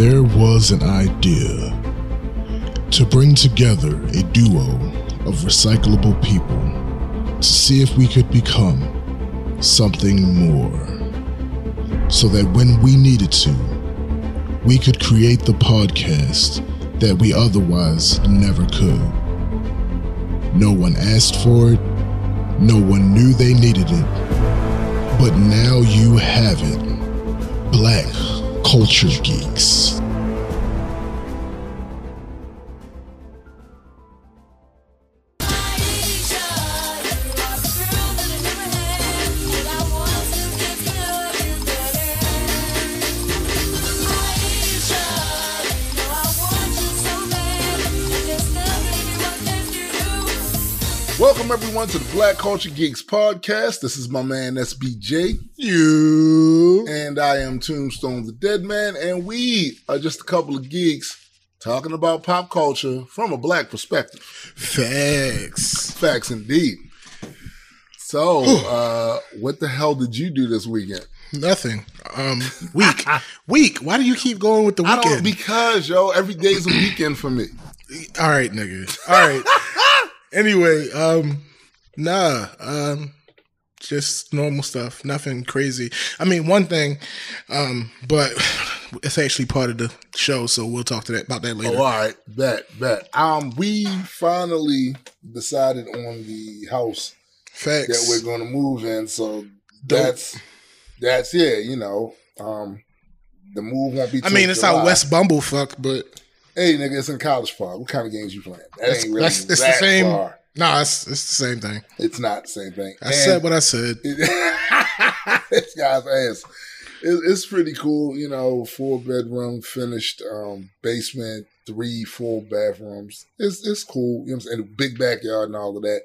there was an idea to bring together a duo of recyclable people to see if we could become something more. So that when we needed to, we could create the podcast that we otherwise never could. No one asked for it, no one knew they needed it, but now you have it. Black Culture Geeks. Everyone to the Black Culture Geeks podcast. This is my man SBJ, You. and I am Tombstone the Dead Man, and we are just a couple of geeks talking about pop culture from a black perspective. Facts. Facts indeed. So, uh, what the hell did you do this weekend? Nothing. Um, week. week. Why do you keep going with the I don't weekend? because yo, every day's a weekend for me. All right, nigga. All right. anyway, um, nah, um, just normal stuff. Nothing crazy. I mean, one thing, um, but it's actually part of the show, so we'll talk to that about that later. Oh, all right, bet, bet. Um, we finally decided on the house that we're going to move in. So that's that's yeah, you know. Um, the move won't be. I mean, it's July. how West Bumblefuck, but Hey, nigga, it's in College Park. What kind of games you playing? That That's- ain't really that's- it's the that same- far. Nah, it's it's the same thing. It's not the same thing. I said what I said. this guy's ass. It, it's pretty cool, you know. Four bedroom, finished um, basement, three full bathrooms. It's it's cool, you know. What I'm saying? A big backyard and all of that.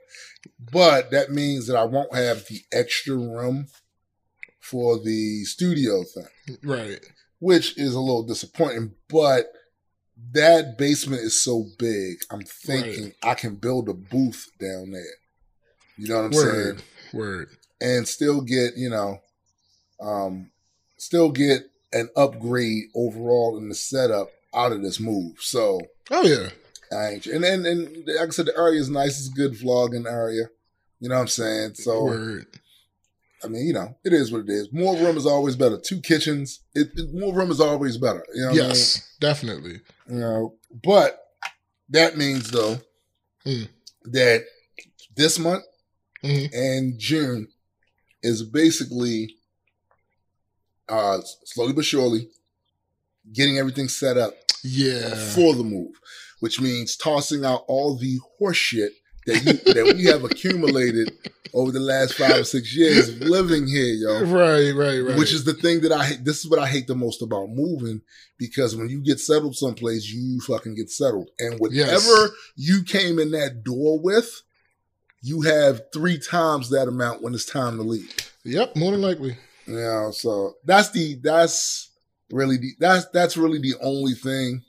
But that means that I won't have the extra room for the studio thing, Right. which is a little disappointing. But that basement is so big. I'm thinking I can build a booth down there. You know what I'm saying? Word. Word. and still get you know um still get an upgrade overall in the setup out of this move so Oh yeah. i ain't and and, and like i said the area is nice it's a good vlogging area you know what i'm saying so Word. I mean you know it is what it is more room is always better two kitchens it, it- more room is always better you know what Yes, definitely. I mean? you know but that means though Hmm. that this month Mhm. and June is basically uh slowly but surely getting everything set up Yeah. for the move, which means tossing out all the horse shit that you that we have accumulated over the last five or six years of living here, yo. Right, right, right. Which is the thing that I. This is what I hate the most about moving because when you get settled someplace, you fucking get settled. And whatever Yes. you came in that door with, you have three times that amount when it's time to leave. Yep, more than likely. Yeah, so that's the that's really the that's that's really the only thing.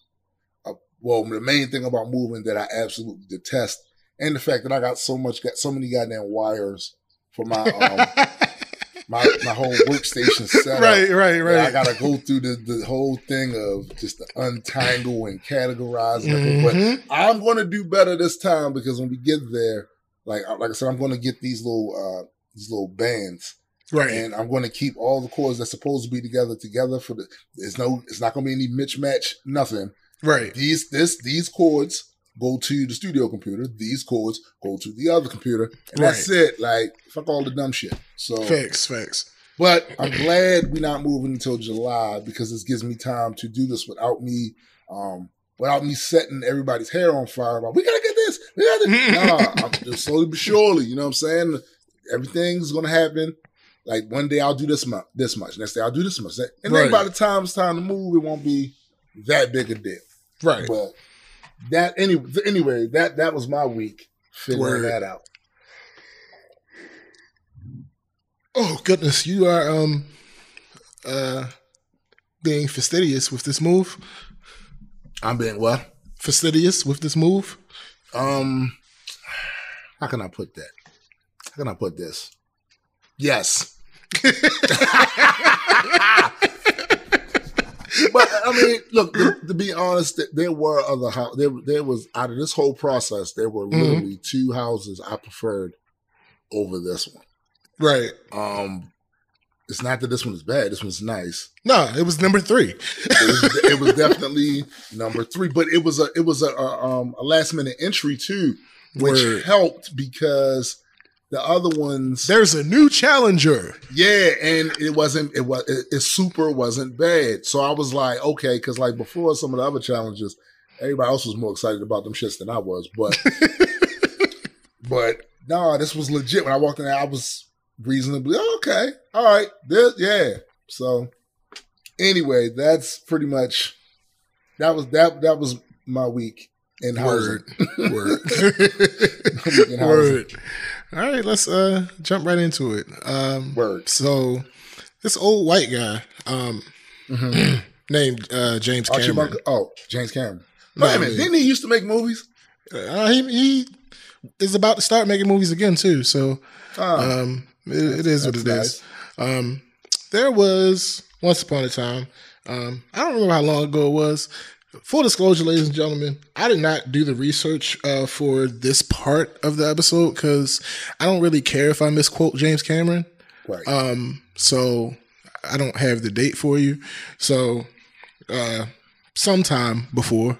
Uh, well, the main thing about moving that I absolutely detest, and the fact that I got so much got so many goddamn wires for my um, my my whole workstation setup. right, right, right. I gotta go through the, the whole thing of just the untangle and categorize and everything. But. I'm gonna do better this time because when we get there, like like I said, I'm gonna get these little uh these little bands Right. and I'm going to keep all the chords that's supposed to be together together for the. There's no. It's not going to be any mismatch. Nothing. right. These this these chords go to the studio computer. These chords go to the other computer, and that's it. Like fuck all the dumb shit. So, Facts, facts. but I'm glad we're not moving until July because this gives me time to do this without me. um Without me setting everybody's hair on fire, about we gotta get this, we gotta. nah, I'm just slowly but surely. You know what I'm saying? Everything's gonna happen. Like one day I'll do this much, this much. Next day I'll do this much. And Right. then by the time it's time to move, it won't be that big a deal. Right. But that any anyway, that that was my week figuring Word. that out. Oh goodness, you are um uh being fastidious with this move. I'm being what? Fastidious with this move. Um, how can I put that? How can I put this? Yes. but I mean, look. To, to be honest, there were other houses. There, there was out of this whole process, there were Mhm. literally two houses I preferred over this one. Right. Um, it's not that this one is bad. This one's nice. No, it was number three. It was, it was definitely number three, but it was a it was a, a um a last minute entry too, which Word. helped because the other ones, There's a new challenger. yeah, and it wasn't it was it, it super wasn't bad. So I was like, okay, because like before some of the other challenges, everybody else was more excited about them shits than I was, but but no, this was legit. When I walked in there, I was reasonably oh, okay. All right, this yeah. So anyway, that's pretty much that was that that was my week in housing. Word. Word. In housing. Word. All right, let's uh jump right into it. Um Word. so this old white guy, um Mhm. named uh James Archie Cameron. Oh, James Cameron. No, Wait a minute, didn't he used to make movies? Uh, he he is about to start making movies again too, so Oh, um it, it is what it is. Um there was once upon a time, um I don't remember how long ago it was. Full disclosure, ladies and gentlemen, I did not do the research uh, for this part of the episode because I don't really care if I misquote James Cameron. right. Um, so I don't have the date for you. So, uh, sometime before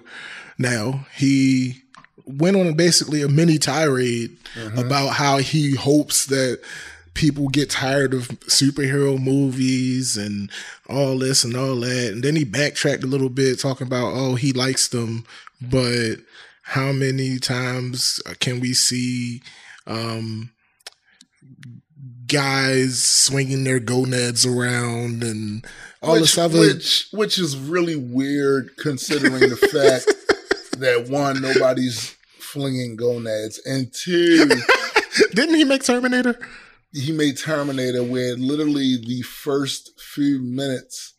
now, he went on basically a mini tirade Mhm. about how he hopes that people get tired of superhero movies and all this and all that. And then he backtracked a little bit talking about, oh, he likes them, but how many times can we see, um, guys swinging their gonads around and all which, this other which which is really weird considering the fact that one nobody's flinging gonads and two didn't he make terminator he made terminator where literally the first few minutes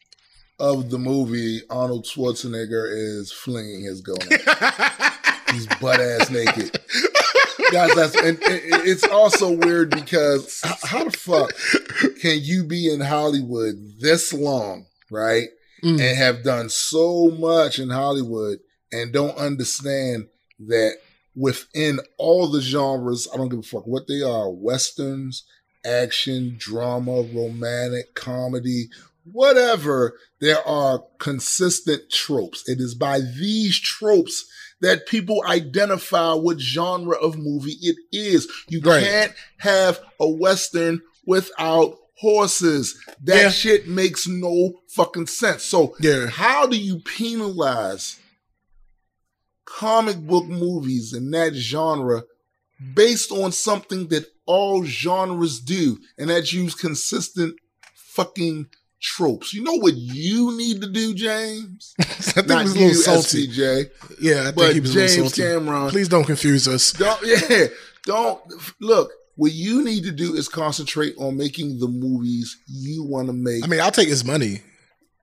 of the movie arnold schwarzenegger is flinging his gonad he's butt ass naked guys that's and, and it's also weird because how the fuck can you be in hollywood this long right Mm. and have done so much in Hollywood and don't understand that within all the genres, I don't give a fuck what they are westerns, action, drama, romantic, comedy, whatever there are consistent tropes. It is by these tropes that people identify what genre of movie it is. You Right. can't have a western without horses. That Yeah. shit makes no fucking sense. So yeah how do you penalize comic book movies in that genre based on something that all genres do and that use consistent fucking tropes? You know what you need to do, James? i think Not he was a little salty SPJ, yeah i think but he was a James salty Cameron. please don't confuse us Don't yeah, don't look. What you need to do is concentrate on making the movies you want to make. i mean i'll take his money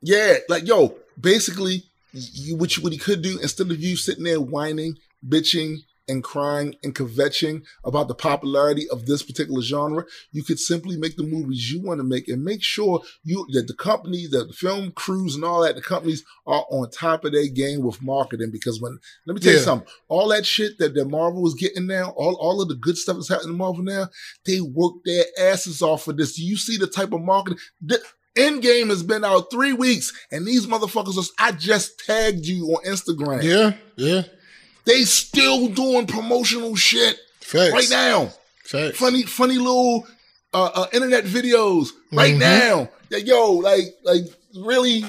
Yeah, like yo, basically, you what you, what he could do instead of you sitting there whining, bitching, and crying and kvetching about the popularity of this particular genre, you could simply make the movies you want to make and make sure you that the companies, that the film crews and all that, the companies are on top of their game with marketing. Because when let me tell you something, all that shit that, that Marvel is getting now, all, all of the good stuff that's happening in Marvel now, they work their asses off for this. Do you see the type of marketing? Th- Endgame has been out three weeks, and these motherfuckers. Are, I just tagged you on Instagram. yeah yeah They still doing promotional shit facts right now. facts Funny, funny little uh, uh, internet videos right Mhm. now. Yeah, Yo, like, like really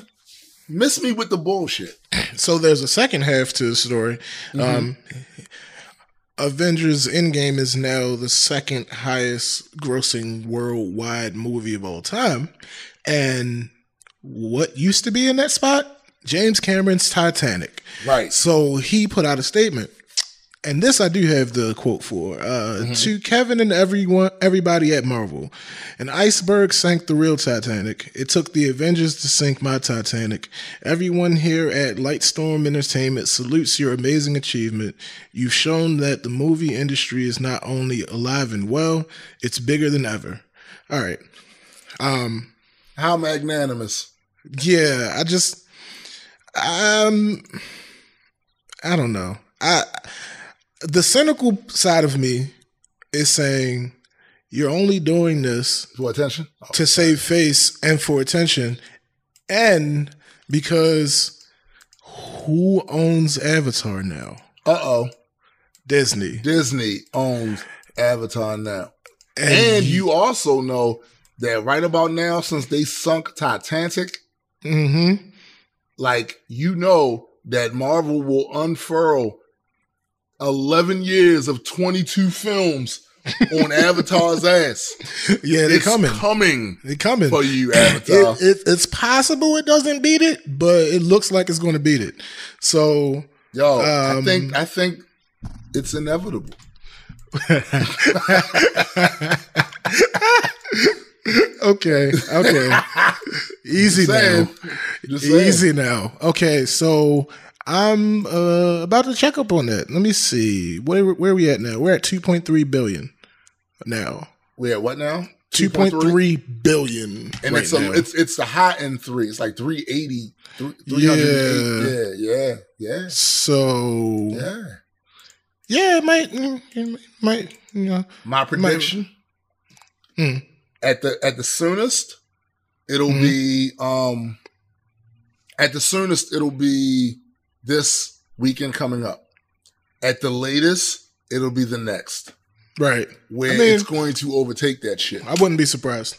miss me with the bullshit. So there's a second half to the story. Mm-hmm. Um, Avengers Endgame is now the second highest grossing worldwide movie of all time. And what used to be in that spot? James Cameron's Titanic. Right. So he put out a statement. And this I do have the quote for. Uh, To Kevin and everyone, everybody at Marvel, an iceberg sank the real Titanic. It took the Avengers to sink my Titanic. Everyone here at Lightstorm Entertainment salutes your amazing achievement. You've shown that the movie industry is not only alive and well, it's bigger than ever. All right. Um, How magnanimous. yeah, I just Um, I don't know. I the cynical side of me is saying you're only doing this For attention? Oh, to save face and for attention, and because who owns Avatar now? Uh oh. Disney. Disney owns Avatar now. And, And you also know that right about now, since they sunk Titanic, Mm-hmm. Like you know that Marvel will unfurl 11 years of 22 films on Avatar's ass. Yeah, they're it's coming. coming They're coming. for you, Avatar. It, it, it's possible it doesn't beat it, but it looks like it's going to beat it. So Yo, I um, think I think it's inevitable. okay, okay, easy now, easy now. Okay, so I'm uh, about to check up on that. Let me see where where are we at now. We're at two point three billion now. We're at what now? Two point three billion, and right it's a, now. it's it's the high end three. It's like 380, 308. Yeah. Yeah, yeah, yeah, so yeah. yeah, it might mm, it might- might you know My prediction Hmm. At the at the soonest it'll Mhm. be um at the soonest it'll be this weekend coming up. At the latest it'll be the next right. where I mean- it's going to overtake that shit. I wouldn't be surprised.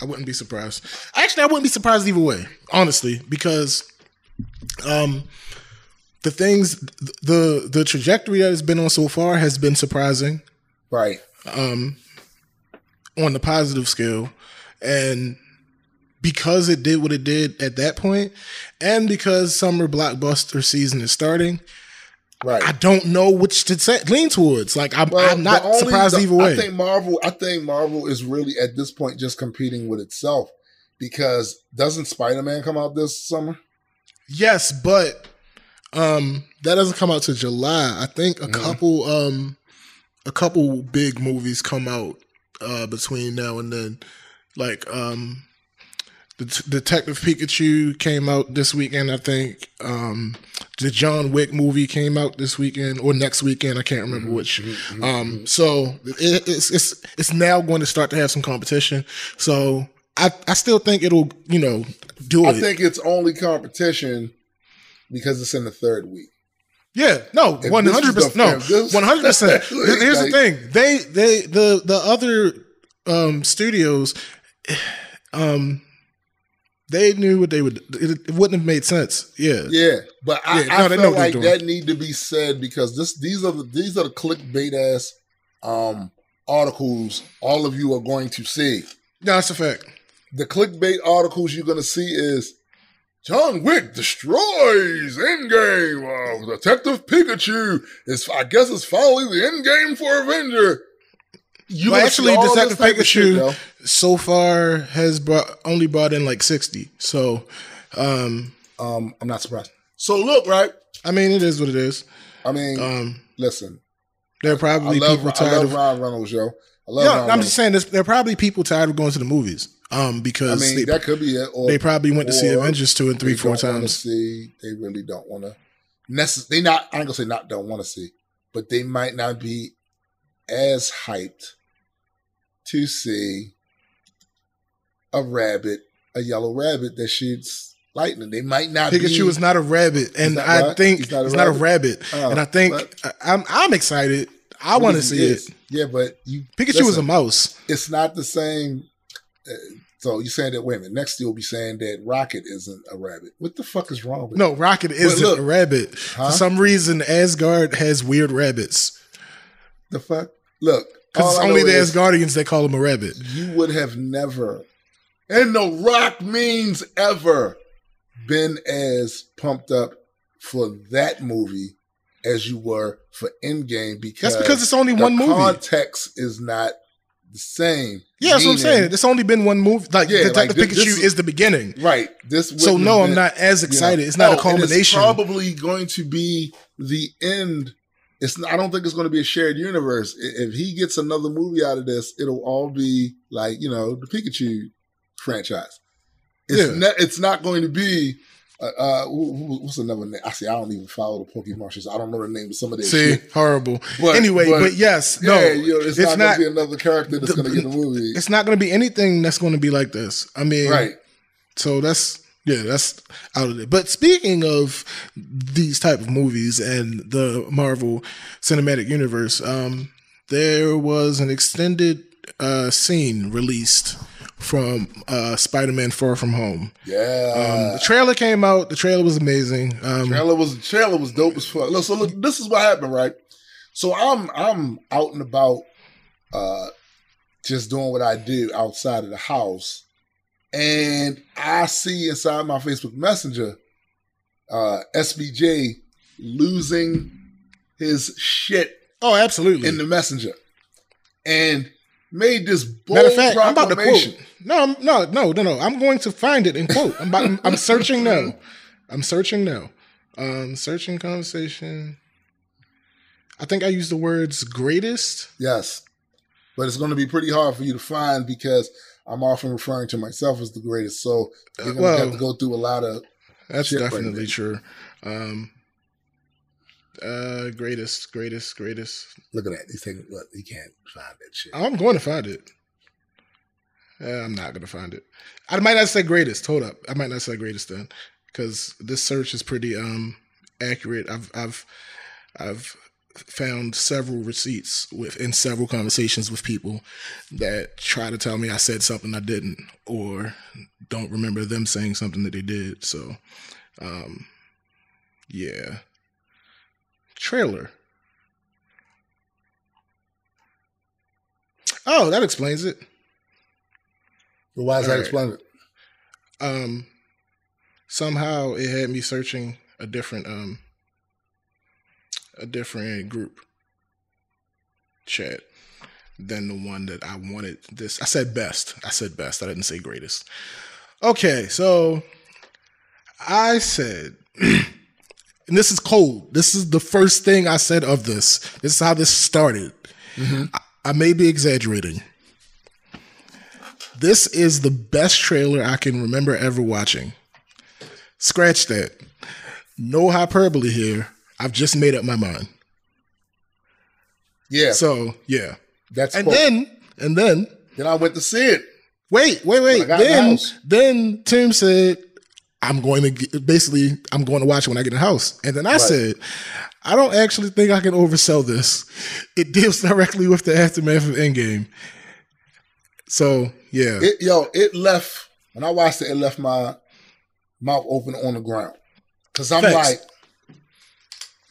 I wouldn't be surprised. Actually, I wouldn't be surprised either way, honestly, because um the things the the trajectory that it's been on so far has been surprising Right. um on the positive scale and because it did what it did at that point and because summer blockbuster season is starting Right. I don't know which to say, lean towards. Like I'm, Well, I'm not only- surprised the- either way. I think Marvel. I think Marvel is really at this point just competing with itself because doesn't Spider Man come out this summer? Yes, but um that doesn't come out to July. I think a Mhm. couple um a couple big movies come out uh between now and then. Like um the t- Detective Pikachu came out this weekend, I think. Um the John Wick movie came out this weekend or next weekend, I can't remember which. Mm-hmm. Um so it, it's it's it's now going to start to have some competition. So I I still think it'll, you know, do I it. I think it's only competition because it's in the third week. Yeah, no, one hundred percent. No, one hundred percent. Here's the thing: they, they, the, the other um, studios, um, they knew what they would. It, it wouldn't have made sense. Yeah, Yeah, but I, Yeah, no, I know feel like that need to be said because this these are the these are the clickbait ass um articles all of you are going to see. no, that's a fact. The clickbait articles you're going to see is John Wick destroys Endgame. Uh, Detective Pikachu is, I guess, it's finally the Endgame for Avenger. You Well, actually, see all Detective this type of shit, Pikachu- So far, has brought only brought in like sixty. So, um, Um, I'm not surprised. So look, right? I mean, it is what it is. I mean, Um, listen, there are I probably love, people I tired love of. Ryan Reynolds, yo. I love Yeah, Ryan I'm Reynolds. just saying this. There are probably people tired of going to the movies. Um, because I mean, they, that could be it. Or they probably went to see Avengers two and three, four times. See, they really don't want to. Necess- they not. I'm gonna say not don't want to see, but they might not be as hyped to see a rabbit, a yellow rabbit that shoots lightning. They might not. Pikachu be, is not a rabbit, and I what? think He's he's not not a a rabbit. Oh, and I think I'm I'm excited. I want to see it. Yeah, but you Pikachu is a mouse. It's not the same. So you're saying that? Wait a minute. Next, you'll be saying that Rocket isn't a rabbit. What the fuck is wrong with No, Rocket isn't look, a rabbit. Huh? For some reason, Asgard has weird rabbits the fuck? Look, because it's I only the Asgardians that call him a rabbit. you would have never, and no rock means ever, been as pumped up for that movie as you were for Endgame because That's because it's only one movie. context is not the same. yeah, that's what I'm saying. It's only been one movie. Like Yeah, Detective like, Pikachu this- is the beginning. Right. This So no, have I'm not as you know. excited. It's not Oh, a culmination. It's probably going to be the end. It's. I don't think it's going to be a shared universe. If he gets another movie out of this, it'll all be like you know the Pikachu franchise. It's Yeah. not. It's not going to be Uh, uh, what's another name? I see. I don't even follow the Pokemon so I don't know the name of some of their See, shit. horrible. But- anyway, but, but- yes, no, yeah, you know, it's, it's not, not- gonna be another character that's the- gonna get a movie. it's not going to be anything that's going to be like this. I mean, Right. So that's yeah, that's out of it. But speaking of these type of movies and the Marvel Cinematic Universe, um, there was an extended uh, scene released from uh, Spider-Man: Far From Home. Yeah. Um, the trailer came out. The trailer was amazing. Um, trailer was trailer was dope as fuck. Look, so look, this is what happened, right? So I'm I'm out and about, uh, just doing what I do outside of the house, and I see inside my Facebook Messenger, uh, SBJ losing his shit oh, absolutely. in the messenger, and made this bold Matter of fact, I'm about to proclamation. quote. No, no, no, no, no. I'm going to find it and quote. I'm, about, I'm, I'm searching now. I'm searching now. Um, searching conversation. I think I used the words greatest. Yes. But it's going to be pretty hard for you to find because I'm often referring to myself as the greatest. So you're going to well- have to go through a lot of. That's Shit right definitely there. true. Um, uh, greatest, greatest, greatest. Look at that. He's taking. Look, he can't find that shit. I'm going to find it. Uh, I'm not going to find it. I might not say greatest. Hold up. I might not say greatest then, because this search is pretty um accurate. I've I've I've found several receipts with in several conversations with people that try to tell me I said something I didn't or don't remember them saying something that they did. So, um, yeah. Trailer. Oh, that explains it. But why does that All right. explain it? um somehow it had me searching a different um a different group chat than the one that I wanted this I said best. I said best. I didn't say greatest. Okay, so I said and this is cold. This is the first thing I said of this. This is how this started. I, I may be exaggerating. This is the best trailer I can remember ever watching. Scratch that. No hyperbole here. I've just made up my mind. Yeah. So yeah. that's And cool. then and then then I went to see it. wait, wait, wait. in the Then then Tim said, I'm going to get, basically I'm going to watch it when I get in the house. And then I said, I don't actually think I can oversell this. It deals directly with the aftermath of Endgame. So yeah. It yo, it left when I watched it. It left my mouth open on the ground because I'm Facts. like,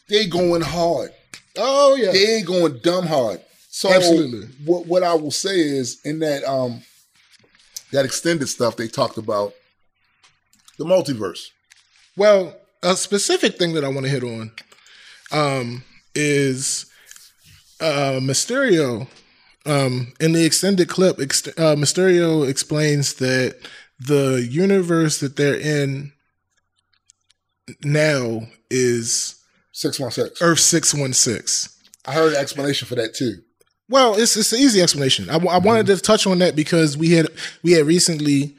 they going hard. oh yeah. They ain't going dumb hard. So Absolutely. what what I will say is in that um that extended stuff they talked about the multiverse. Well, a specific thing that I want to hit on um, is uh, Mysterio. Um, in the extended clip, ex- uh, Mysterio explains that the universe that they're in now is Six one six. Earth 616. I heard an explanation for that too. Well, it's it's an easy explanation. I, I wanted to touch on that because we had we had recently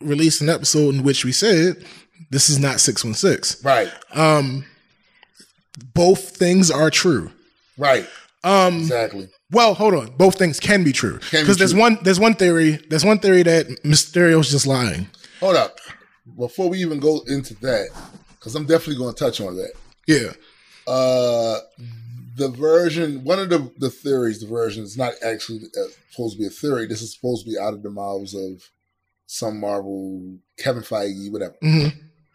released an episode in which we said this is not 616. Right. Um, both things are true. Right. Um, Exactly. well, hold on. Both things can be true because there's one there's one theory there's one theory that Mysterio's just lying. Hold up. Before we even go into that, because I'm definitely going to touch on that. Yeah, Uh, the version, one of the, the theories, the version is not actually supposed to be a theory. This is supposed to be out of the mouths of some Marvel, Kevin Feige, whatever. hmm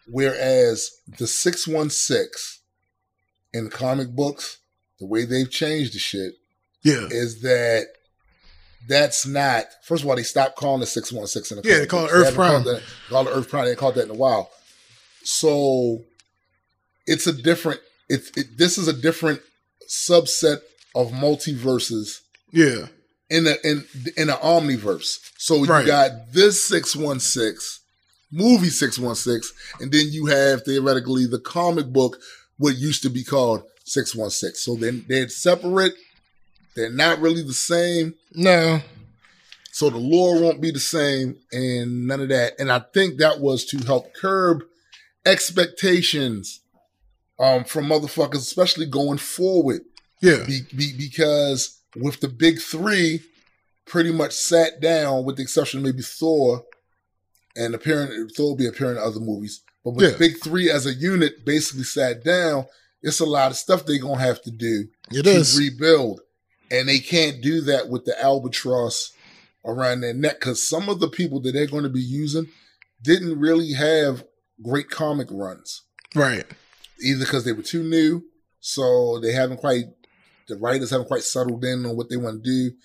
Whereas the 616 in comic books, the way they've changed the shit yeah, is that that's not, first of all, they stopped calling it 616 in the Yeah, they call it. Earth haven't called Prime. that- Called it Earth Prime. They ain't called that in a while. So it's a different, it's, it, this is a different subset of multiverses yeah, in the in in the omniverse. So Right. you got this six one six movie six one six, and then you have theoretically the comic book, what used to be called six one six. So then they're separate. They're not really the same. no, So the lore won't be the same, and none of that. And I think that was to help curb expectations um, from motherfuckers, especially going forward. Yeah. Be, be, because with the big three, pretty much sat down, with the exception of maybe Thor, and appearing Thor will be appearing in other movies. But with Yeah. the big three as a unit, basically sat down. It's a lot of stuff they're gonna have to do It to is. rebuild, and they can't do that with the albatross around their neck because some of the people that they're going to be using didn't really have great comic runs Right. either because they were too new, so they haven't quite the writers haven't quite settled in on what they want to do.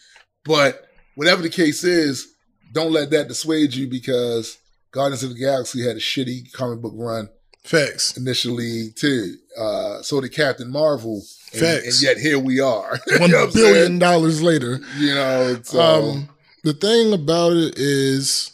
But whatever the case is, don't let that dissuade you because Guardians of the Galaxy had a shitty comic book run Facts. initially too. Uh, so did Captain Marvel, and, Facts. and yet here we are. Know billion dollars later. You know, so Um, the thing about it is,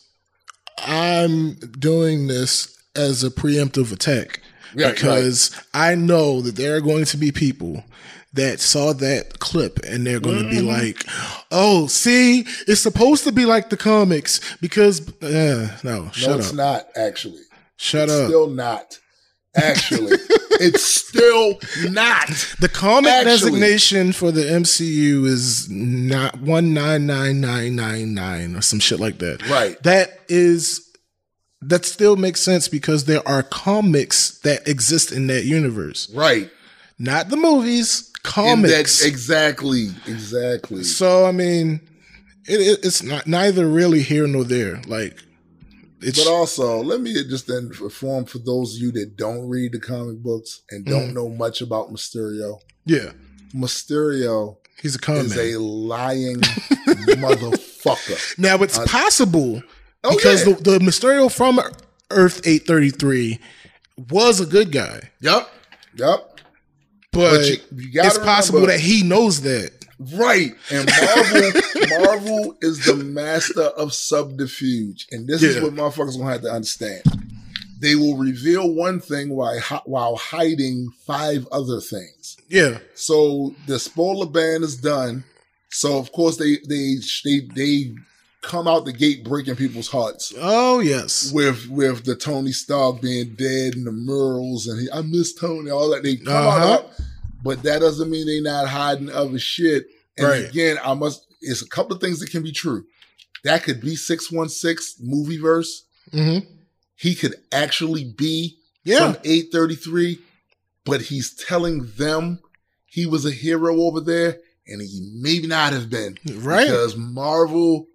I'm doing this as a preemptive attack Right, right. because I know that there are going to be people that saw that clip and they're going to be Mm-hmm. like, "Oh, see, it's supposed to be like the comics because uh, no, no, shut it's up, not actually. shut It's up." still not. Actually, it's still not. The comic Actually- designation for the MCU is not one nine nine nine nine nine or some shit like that. Right. That is that still makes sense because there are comics that exist in that universe, Right. not the movies. Comics. that- exactly. Exactly. so I mean, it, it, it's not neither really here nor there. Like it's But also, let me just then inform for those of you that don't read the comic books and don't Mm-hmm. know much about Mysterio. yeah, Mysterio he's a con is man. a lying motherfucker. Now it's possible Oh, because yeah. the, the Mysterio from Earth 833 was a good guy, Yep. Yep. But, But you- you it's possible remember- that he knows that. Right. And Marvel, Marvel is the master of subterfuge. And this is Yeah. what motherfuckers gonna have to understand. They will reveal one thing while while hiding five other things. Yeah, So the spoiler ban is done. So of course they they they they come out the gate breaking people's hearts oh yes, with with the Tony Stark being dead and the murals and he, I miss Tony all that they come Uh-huh. out, but that doesn't mean they're not hiding other shit. And Right. again, I must. It's a couple of things that can be true. That could be six one six movie verse. hmm He could actually be yeah, from 833, but he's telling them he was a hero over there, and he maybe not have been. right. Because Marvel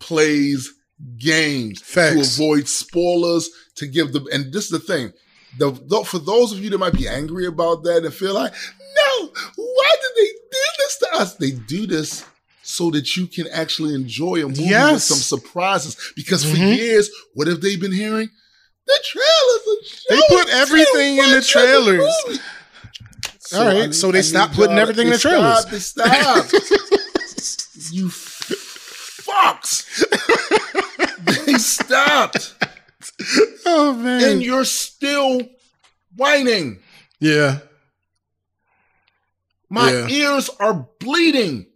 plays games Facts. to avoid spoilers, to give the and this is the thing. The, though for those of you that might be angry about that and feel like, no, why did they do this to us? They do this so that you can actually enjoy a movie with some surprises. Because for Mhm. years, what have they been hearing? The trailers are They put everything in the much of trailers. All right, I so they I stopped putting everything in the trailers. Stop, they stop. you fucks. they stopped. oh man, And you're still whining. yeah. My Yeah. ears are bleeding.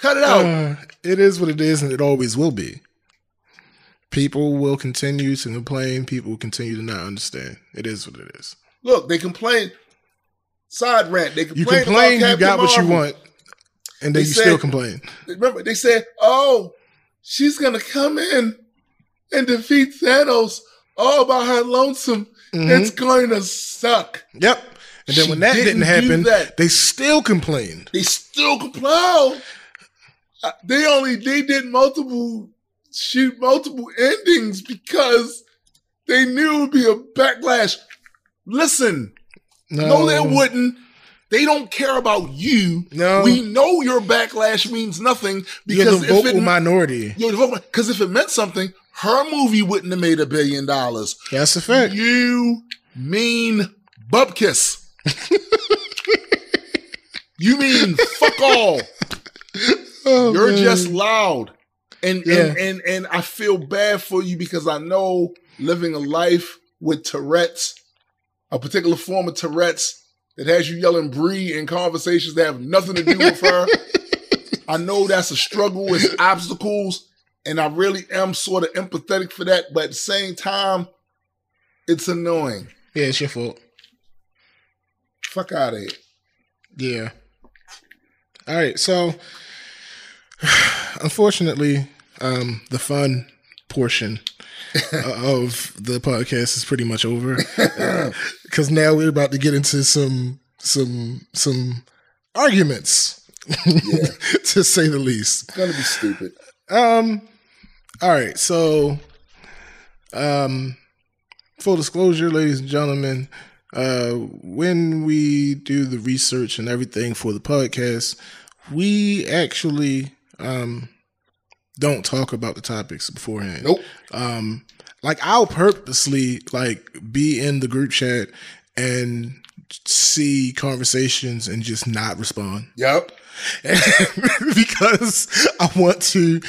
Cut it out. Uh, it is what it is, and it always will be. People will continue to complain. People will continue to not understand. It is what it is. Look, they complain. Side rant. They complain. You complain. you got Captain what you want, and then They you said- still complain. Remember, they said, "Oh, she's gonna come in and defeat Thanos all by her lonesome. Mhm. It's going to suck." Yep. And then She when that didn't, didn't happen, that. they still complained. They still complain. Uh, They only they did multiple shoot multiple endings because they knew it would be a backlash. Listen, No, no, they wouldn't. They don't care about you. No. we know your backlash means nothing because You're the if vocal it, minority. because if it meant something, her movie wouldn't have made a billion dollars. That's a fact. You mean bubkiss. you mean fuck all. Oh, You're man. just loud. And, Yeah. and and and I feel bad for you because I know living a life with Tourette's, a particular form of Tourette's that has you yelling Bree in conversations that have nothing to do with her. I know that's a struggle, it's obstacles, And I really am sort of empathetic for that, but at the same time, it's annoying. Yeah, it's your fault. Fuck out of here. Yeah. All right. So, unfortunately, um, the fun portion of the podcast is pretty much over because now we're about to get into some some some arguments, Yeah. to say the least. It's gonna be stupid. Um. All right. So, um, full disclosure, ladies and gentlemen, uh, when we do the research and everything for the podcast, we actually um don't talk about the topics beforehand. Nope. Um, like I'll purposely like be in the group chat and see conversations and just not respond Yep. because I want to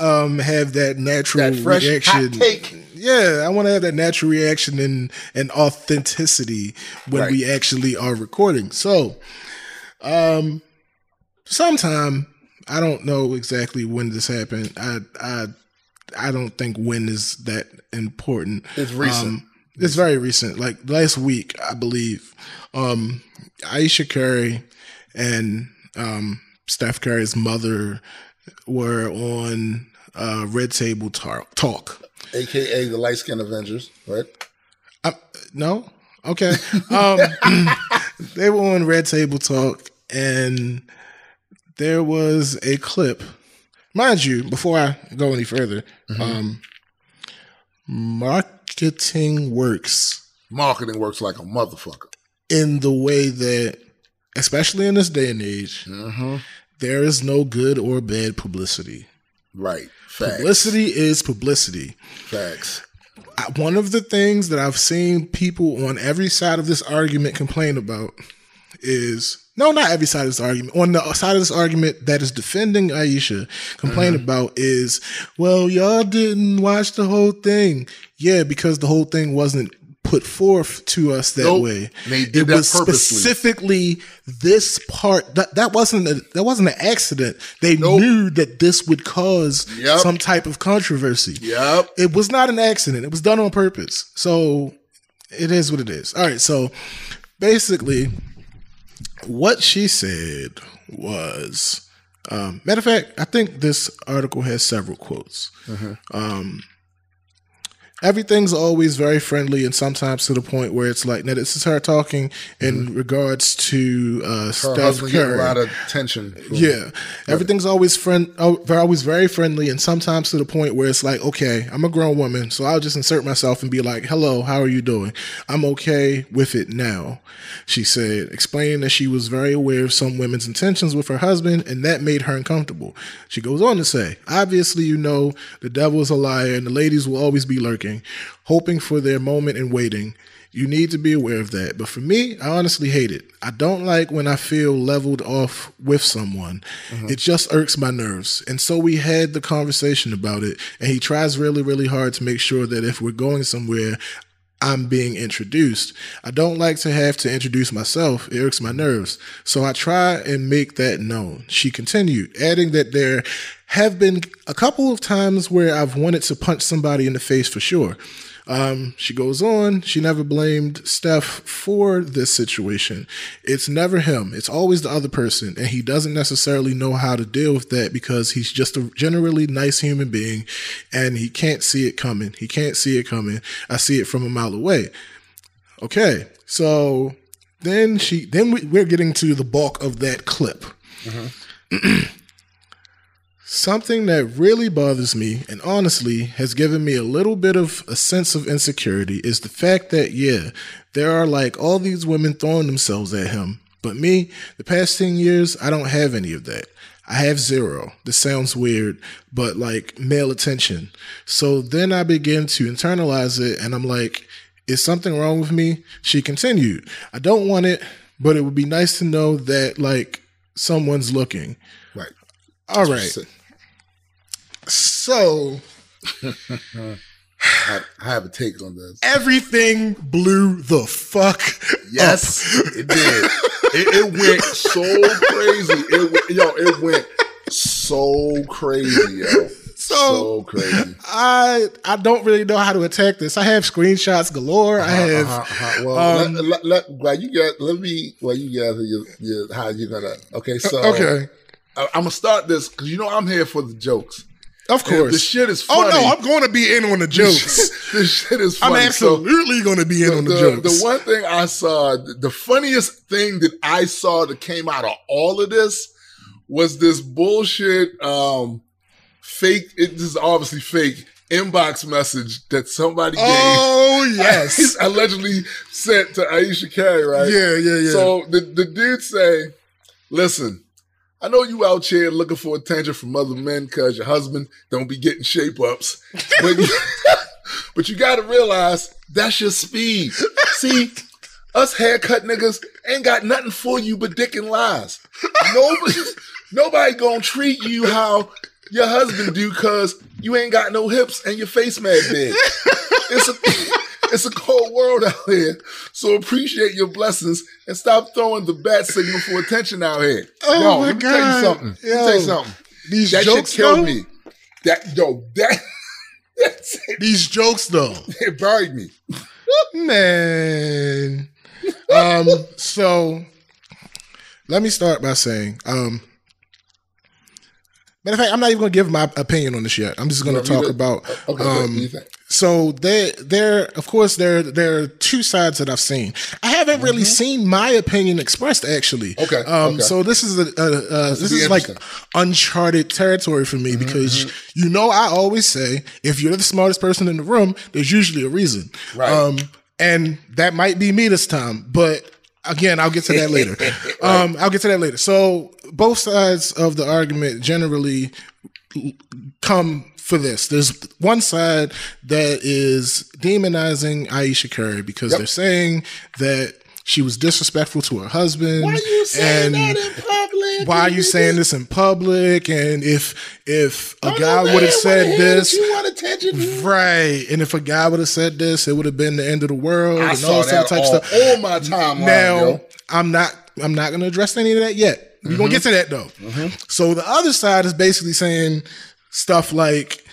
um, have that natural That fresh reaction. Yeah, I want to have that natural reaction and, and authenticity when Right. we actually are recording. So, um, sometime I don't know exactly when this happened. I I I don't think when is that important. It's recent. Um, it's very recent, like last week, I believe. Um, Ayesha Curry and um, Steph Curry's mother were on uh, Red Table Tar- Talk. AKA the light Skin Avengers, right? Uh, no, okay. Um, they were on Red Table Talk, and there was a clip. Mind you, before I go any further, um, marketing works Marketing works like a motherfucker. in the way that, especially in this day and age, Mm-hmm. there is no good or bad publicity. Right. Facts. Publicity is publicity. Facts. I- One of the things that I've seen people on every side of this argument complain about is no, not every side of this argument. On the side of this argument that is defending Ayesha, complain mm-hmm. about is, well, y'all didn't watch the whole thing. Yeah, because the whole thing wasn't put forth to us that Nope. way. They did it that was purposely. specifically this part that that wasn't a, that wasn't an accident. They Nope. knew that this would cause Yep. some type of controversy. Yep. It was not an accident. It was done on purpose. So it is what it is. All right. So basically, what she said was, um, matter of fact, I think this article has several quotes. Um, everything's always very friendly and sometimes to the point where it's like, now this is her talking in regards to uh, Her Steph Curry. a lot of from- Yeah, everything's always friend, they're always very friendly, and sometimes to the point where it's like, okay, I'm a grown woman, so I'll just insert myself and be like, "Hello, how are you doing? I'm okay with it now." She said, explaining that she was very aware of some women's intentions with her husband, and that made her uncomfortable. She goes on to say, "Obviously, you know, the devil is a liar, and the ladies will always be lurking, hoping for their moment and waiting." You need to be aware of that. But for me, I honestly hate it. I don't like when I feel leveled off with someone. Uh-huh. It just irks my nerves. And so we had the conversation about it. And he tries really, really hard to make sure that if we're going somewhere, I'm being introduced. I don't like to have to introduce myself. It irks my nerves. So I try and make that known. She continued, adding that there have been a couple of times where I've wanted to punch somebody in the face for sure. Um, she goes on, she never blamed Steph for this situation. It's never him, it's always the other person, and he doesn't necessarily know how to deal with that because he's just a generally nice human being and he can't see it coming. He can't see it coming. I see it from a mile away. Okay, so then she, then we, we're getting to the bulk of that clip. Something that really bothers me and honestly has given me a little bit of a sense of insecurity is the fact that, yeah, there are like all these women throwing themselves at him. But me, the past 10 years, I don't have any of that. I have zero. This sounds weird, but like male attention. So then I begin to internalize it and I'm like, is something wrong with me? She continued, I don't want it, but it would be nice to know that like someone's looking. All right. So I, have a take on this. everything blew the fuck Yes, up. it did. It, it went so crazy. It yo, it went so crazy, yo. So, So crazy. I I don't really know how to attack this. I have screenshots galore. I have Uh-huh, uh-huh. Well, um, let, let, let, while you get, let me, while you gather your, your, how you're gonna, okay, so, okay, I'm gonna start this because you know I'm here for the jokes. of course. the shit is oh no, I'm going to be in on the jokes. the shit is I'm funny. So, absolutely going to be in the, on the, the, jokes. the one thing I saw, the funniest thing that I saw that came out of all of this was this bullshit, um, fake. It, this is obviously fake inbox message that somebody oh gave. yes, allegedly sent to Ayesha Curry, right? yeah, yeah, yeah. So the, the dude say, listen, I know you out here looking for attention from other men because your husband don't be getting shape ups. But, but you got to realize that's your speed. See, us haircut niggas ain't got nothing for you but dick and lies. Nobody, nobody gonna treat you how your husband do because you ain't got no hips and your face mad big. It's a it's a cold world out here. So appreciate your blessings and stop throwing the bat signal for attention out here. Oh yo, my let me tell you God. something. Let me tell you something. these That jokes shit killed though, me. That yo, that that's it. These jokes though, It buried me. man. Um, so let me start by saying, um, matter of fact, I'm not even going to give my opinion on this yet. I'm just going to Want talk about. Okay, um? So there, there, of course, there, there are two sides that I've seen. I haven't really seen my opinion expressed actually. Mm-hmm. Okay, Um. okay. So this is a, a, a this is like uncharted territory for me Mm-hmm, because you know I always say if you're the smartest person in the room, there's usually a reason. Right. Um. And that might be me this time, but again, I'll get to that later. Um. I'll get to that later. So both sides of the argument generally come for this. There's one side that is demonizing Ayesha Curry because Yep. they're saying that she was disrespectful to her husband. Why are you saying and that in public? Why are you saying this in public? And if if a guy would have said this, You want attention? right? And if a guy would have said this, it would have been the end of the world I and saw all that type all, of stuff. on my time Now, yo. I'm not I'm not gonna address any of that yet. We're gonna mm-hmm. get to that though. Mm-hmm. So the other side is basically saying stuff like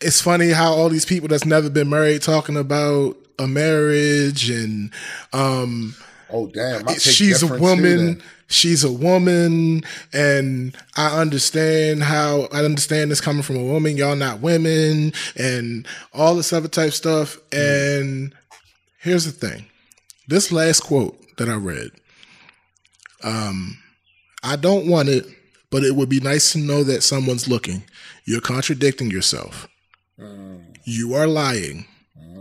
it's funny how all these people that's never been married talking about a marriage and um Oh damn! I take she's a woman she's a woman and i understand how i understand this coming from a woman y'all not women and all this other type stuff and here's the thing. This last quote that i read um i don't want it but it would be nice to know that someone's looking you're contradicting yourself mm. you are lying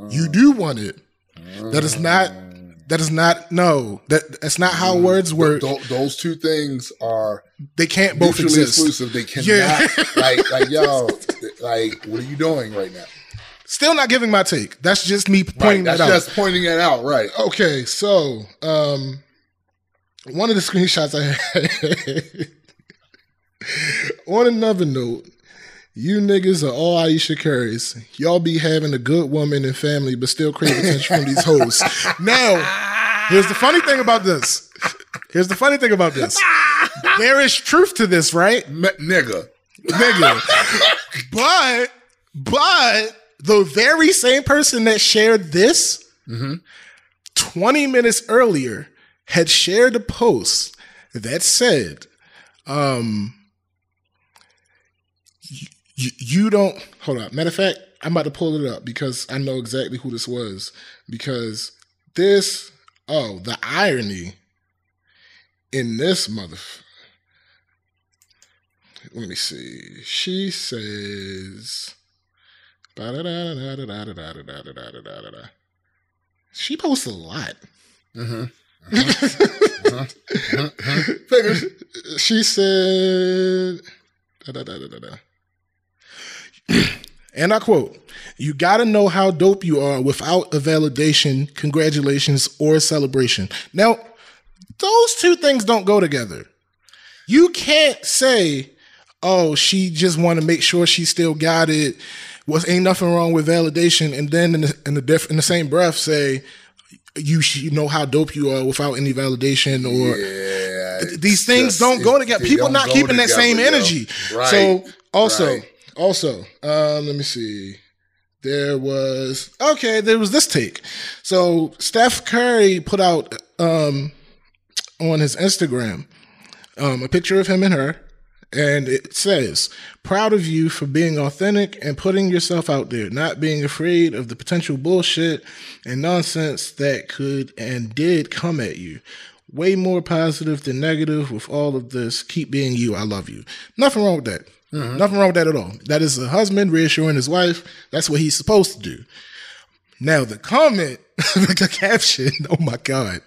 you mm. do want it that is not mm. that is not no that that's not how words work Th- those two things are they can't both exist exclusive. They cannot. Yeah. like, like, yo, like, what are you doing right now? still not giving my take that's just me pointing that's that out just pointing it out. Right. okay so um one of the screenshots i had on another note you niggas are all Ayesha Curry's. Y'all be having a good woman and family, but still crave attention from these hoes. Now, here's the funny thing about this. Here's the funny thing about this. There is truth to this, right? Me- nigga. nigga. but but the very same person that shared this 20 minutes earlier had shared a post that said, um, you, you don't hold up. Matter of fact, I'm about to pull it up because I know exactly who this was. Because this, oh, the irony in this mother. Let me see. She says. She posts a lot. Uh-huh. Uh-huh. uh-huh. she said. Da, da, da, and I quote, You got to know how dope you are without a validation, congratulations, or celebration. Now, those two things don't go together. You can't say, Oh, she just want to make sure she still got it. Was ain't nothing wrong with validation, and then in the in the, diff, in the same breath say, you should know how dope you are without any validation or Yeah. these things just- don't go together. People not keeping that same yo. energy. Right, So also, right. Also, um, let me see. There was okay. There was this take. So Steph Curry put out um, on his Instagram um, a picture of him and her, and it says, "Proud of you for being authentic and putting yourself out there, not being afraid of the potential bullshit and nonsense that could and did come at you." Way more positive than negative with all of this. Keep being you. I love you. Nothing wrong with that. Mm-hmm. Nothing wrong with that at all. That is a husband reassuring his wife. That's what he's supposed to do. Now the comment, the caption. Oh my god.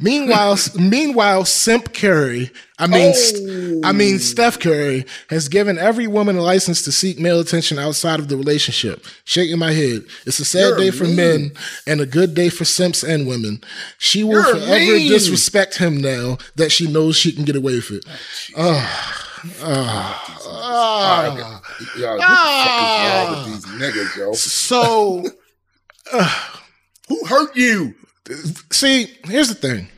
meanwhile, meanwhile, Simp Curry, I mean, St- I mean oh. Steph Curry, has given every woman a license to seek male attention outside of the relationship. Shaking my head. It's a sad You're day for mean. men and a good day for simps and women. She will You're forever mean. disrespect him now that she knows she can get away with it. Oh, all y'all, what ah. the fuck is wrong with these niggas, yo? So, Who hurt you? see, here's the thing.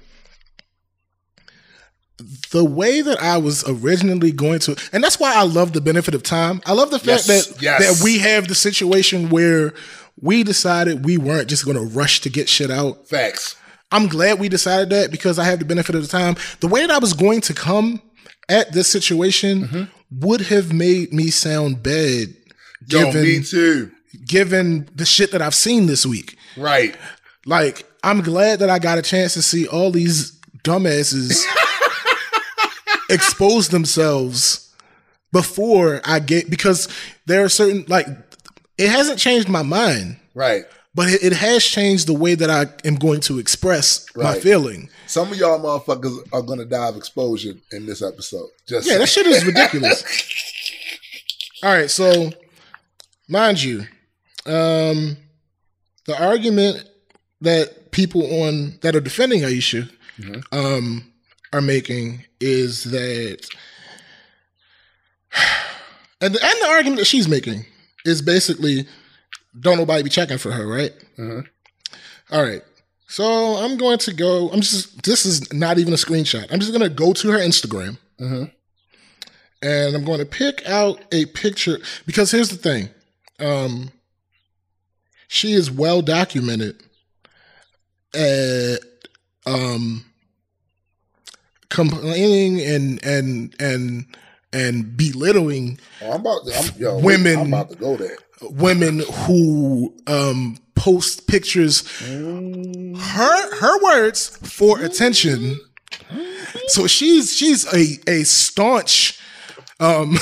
The way that I was originally going to, and that's why I love the benefit of time. I love the fact Yes, that yes. that we have the situation where we decided we weren't just going to rush to get shit out. Facts. I'm glad we decided that because I have the benefit of the time. The way that I was going to come at this situation Mm-hmm. would have made me sound bad, Yo, given me too. given the shit that I've seen this week. Right. Like, I'm glad that I got a chance to see all these dumbasses expose themselves before I get because there are certain like it hasn't changed my mind, Right. But it, it has changed the way that I am going to express my feeling. Some of y'all motherfuckers are gonna die of exposure in this episode. Just Yeah, that shit is ridiculous. All right, so mind you, um, the argument that people on that are defending Ayesha um, are making is that, and the, and the argument that she's making is basically, don't nobody be checking for her, right? Mhm. All right. So I'm going to go. I'm just. This is not even a screenshot. I'm just going to go to her Instagram Mhm. and I'm going to pick out a picture because here's the thing. Um, she is well documented at um, complaining and and and and belittling Oh, I'm about to, I'm, yo, Women- I'm about to go there. women who um, post pictures Mm. her her words for attention. So she's she's a a staunch um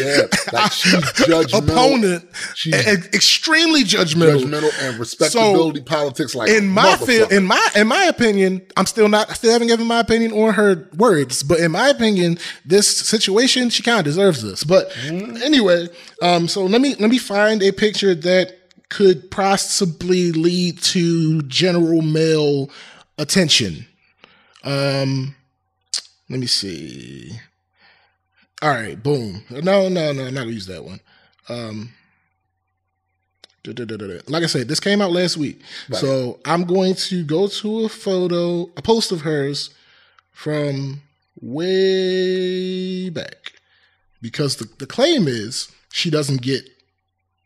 Yeah, like she's judgmental, opponent, She's e- extremely judgmental. judgmental and respectability politics. Like in my field, in my in my opinion, I'm still not I still haven't given my opinion on her words, but in my opinion, this situation she kind of deserves this. But anyway, um, so let me let me find a picture that could possibly lead to general male attention. Um, let me see. All right, boom. No, no, no, I'm not gonna use that one. Um, like I said, this came out last week, Right. so I'm going to go to a photo, a post of hers from way back, because the, the claim is she doesn't get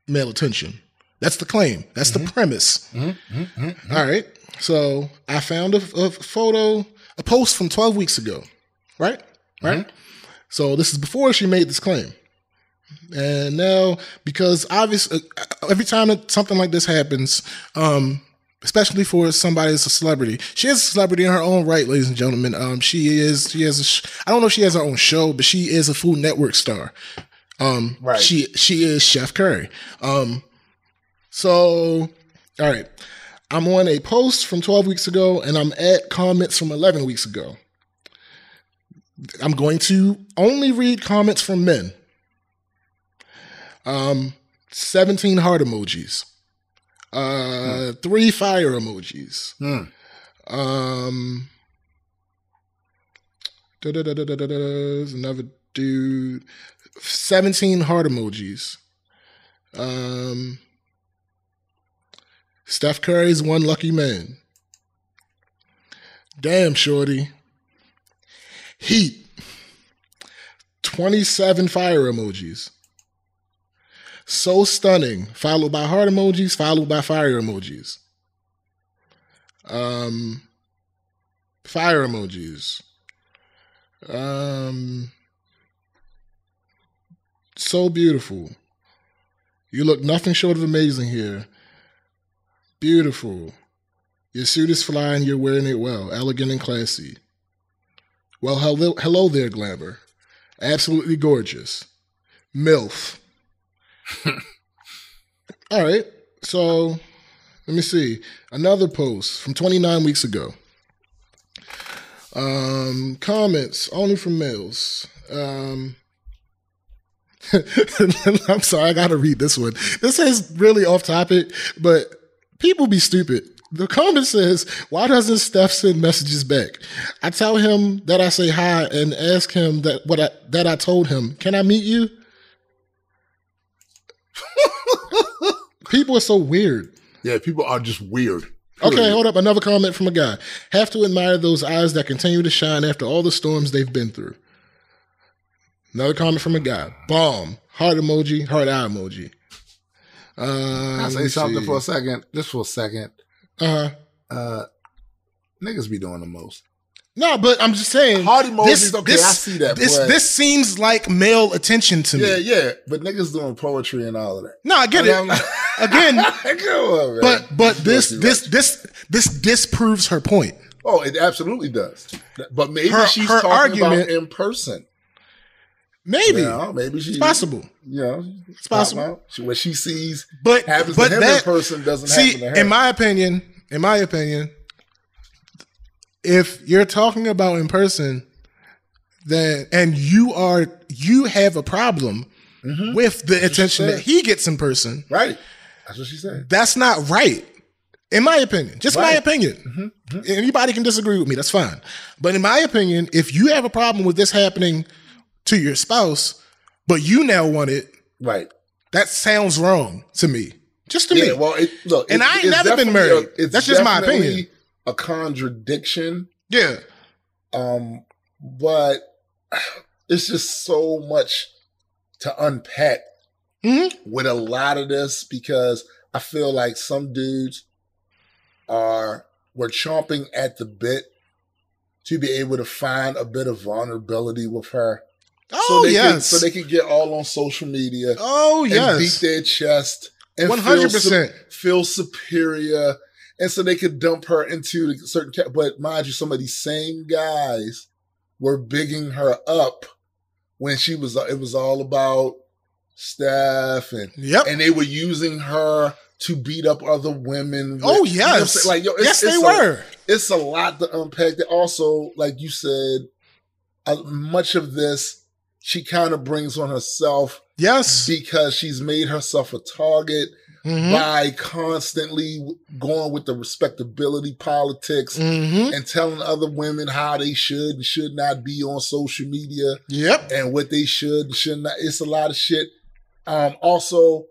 male attention. That's the claim. That's the mm-hmm. premise. Mm-hmm. Mm-hmm. All right. So I found a, a photo, a post from 12 weeks ago. Right? Right? So this is before she made this claim. And now, because obviously, every time that something like this happens, um, especially for somebody that's a celebrity, she is a celebrity in her own right, ladies and gentlemen. Um, she is, she has, a sh- I don't know if she has her own show, but she is a Food Network star. Um, Right. She she is Chef Curry. Um, so all right, I'm on a post from 12 weeks ago, and I'm at comments from 11 weeks ago. I'm going to only read comments from men. Um, 17 heart emojis. Uh, three fire emojis. Hmm. Um, there's another dude. 17 heart emojis. Um, Steph Curry's one lucky man. Damn, shorty. Heat. 27 fire emojis. So stunning, followed by heart emojis, followed by fire emojis. Um, fire emojis. Um, so beautiful. You look nothing short of amazing here. Beautiful. Your suit is flying, you're wearing it well, elegant and classy. Well, hello, hello there, Glamour. Absolutely gorgeous. MILF. All right. So let me see. Another post from 29 weeks ago. Um, comments only from males. Um, I'm sorry, I gotta read this one. This is really off topic, but people be stupid. The comment says, "Why doesn't Steph send messages back?" I tell him that I say hi and ask him that what I that I told him. Can I meet you? people are so weird. Yeah, people are just weird. Okay, hold up. Another comment from a guy. Have to admire those eyes that continue to shine after all the storms they've been through. Another comment from a guy. Bomb. Heart emoji. Heart eye emoji. Uh, Can I say something for a second? Just for a second. Uh huh. Uh, niggas be doing the most. No, but I'm just saying. Heart emojis, okay, I see that, This but- this seems like male attention to Yeah, me. yeah, yeah. but niggas doing poetry and all of that. No, I get I mean, it. Again, on, but but this this right. this this disproves her point. oh, it absolutely does. But maybe Her- she's her talking argument- about in person. Maybe You know, maybe she's possible, You know, it's possible. She, what she sees but happens but to him that in person doesn't see, happen to her. in my opinion, in my opinion, if you're talking about in person, then and you are you have a problem with the attention that he gets in person, right. That's what she said. that's not right. In my opinion, just my Right. Mm-hmm. opinion. Anybody can disagree with me. That's fine. But in my opinion, if you have a problem with this happening to your spouse, but you now want it, Right. that sounds wrong to me. Just to Yeah, me. well, it, look, And it- I ain't never been married. A, it's That's just my opinion. A contradiction, yeah. um, but it's just so much to unpack Mhm. with a lot of this because I feel like some dudes are were chomping at the bit to be able to find a bit of vulnerability with her. Oh so they yes. Could, so they could get all on social media oh and yes. beat their chest and 100% feel superior, and so they could dump her into certain. But mind you, some of these same guys were bigging her up when she was. It was all about Steph, and Yep. and they were using her to beat up other women. with- oh you know yes. like yo, it's, yes, it's they a- were. it's a lot to unpack. That also, like you said, uh, much of this she kind of brings on herself Yes. because she's made herself a target Mm-hmm. by constantly going with the respectability politics Mm-hmm. and telling other women how they should and should not be on social media Yep. and what they should and should not. It's a lot of shit. Um, also,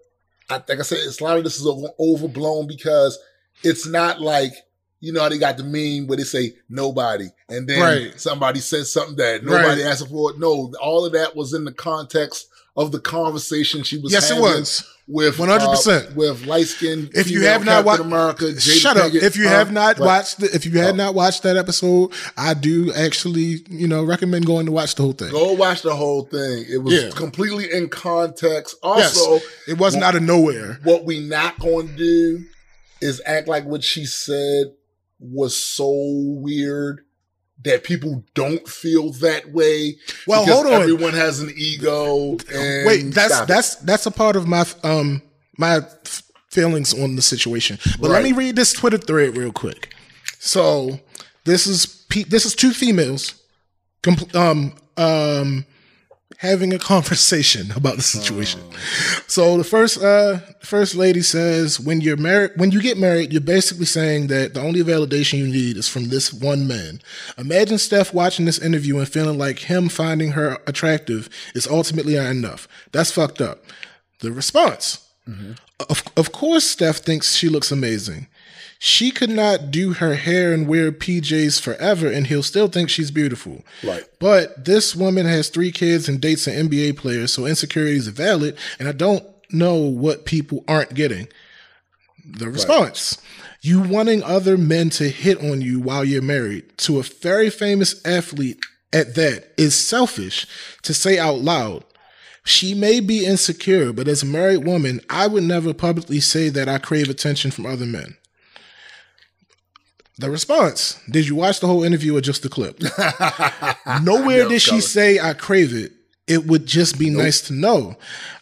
I like I said, it's a lot of this is overblown because it's not like you know how they got the meme where they say nobody and then Right. somebody says something that nobody Right. asked for. No, all of that was in the context of the conversation she was. Yes, it was. with 100%. uh, with light skinned. If you have not watched, America, Jada shut up. If you uh, have not right. watched, the, if you had Oh. not watched that episode, I do actually, you know, recommend going to watch the whole thing. Go watch the whole thing. It was Yeah. completely in context. Yes. Also, It wasn't out of nowhere. what we not going to do is act like what she said was so weird that people don't feel that way. Well, hold on. Everyone has an ego. And Wait, that's it. that's that's a part of my um my feelings on the situation. But let me read this Twitter thread real quick. So this is this is two females, um um having a conversation about the situation. So the first uh first lady says when you're married when you get married, you're basically saying that the only validation you need is from this one man. Imagine Steph watching this interview and feeling like him finding her attractive is ultimately not enough. That's fucked up. The response. Of, of course, Steph thinks she looks amazing. She could not do her hair and wear PJs forever, and he'll still think she's beautiful. Right. But this woman has three kids and dates an NBA player, so insecurities are valid, and I don't know what people aren't getting. The response. You wanting other men to hit on you while you're married to a very famous athlete at that is selfish to say out loud. She may be insecure, but as a married woman, I would never publicly say that I crave attention from other men. The response Did you watch the whole interview or just the clip? Nowhere No, did she say, I crave it. It would just be nice to know.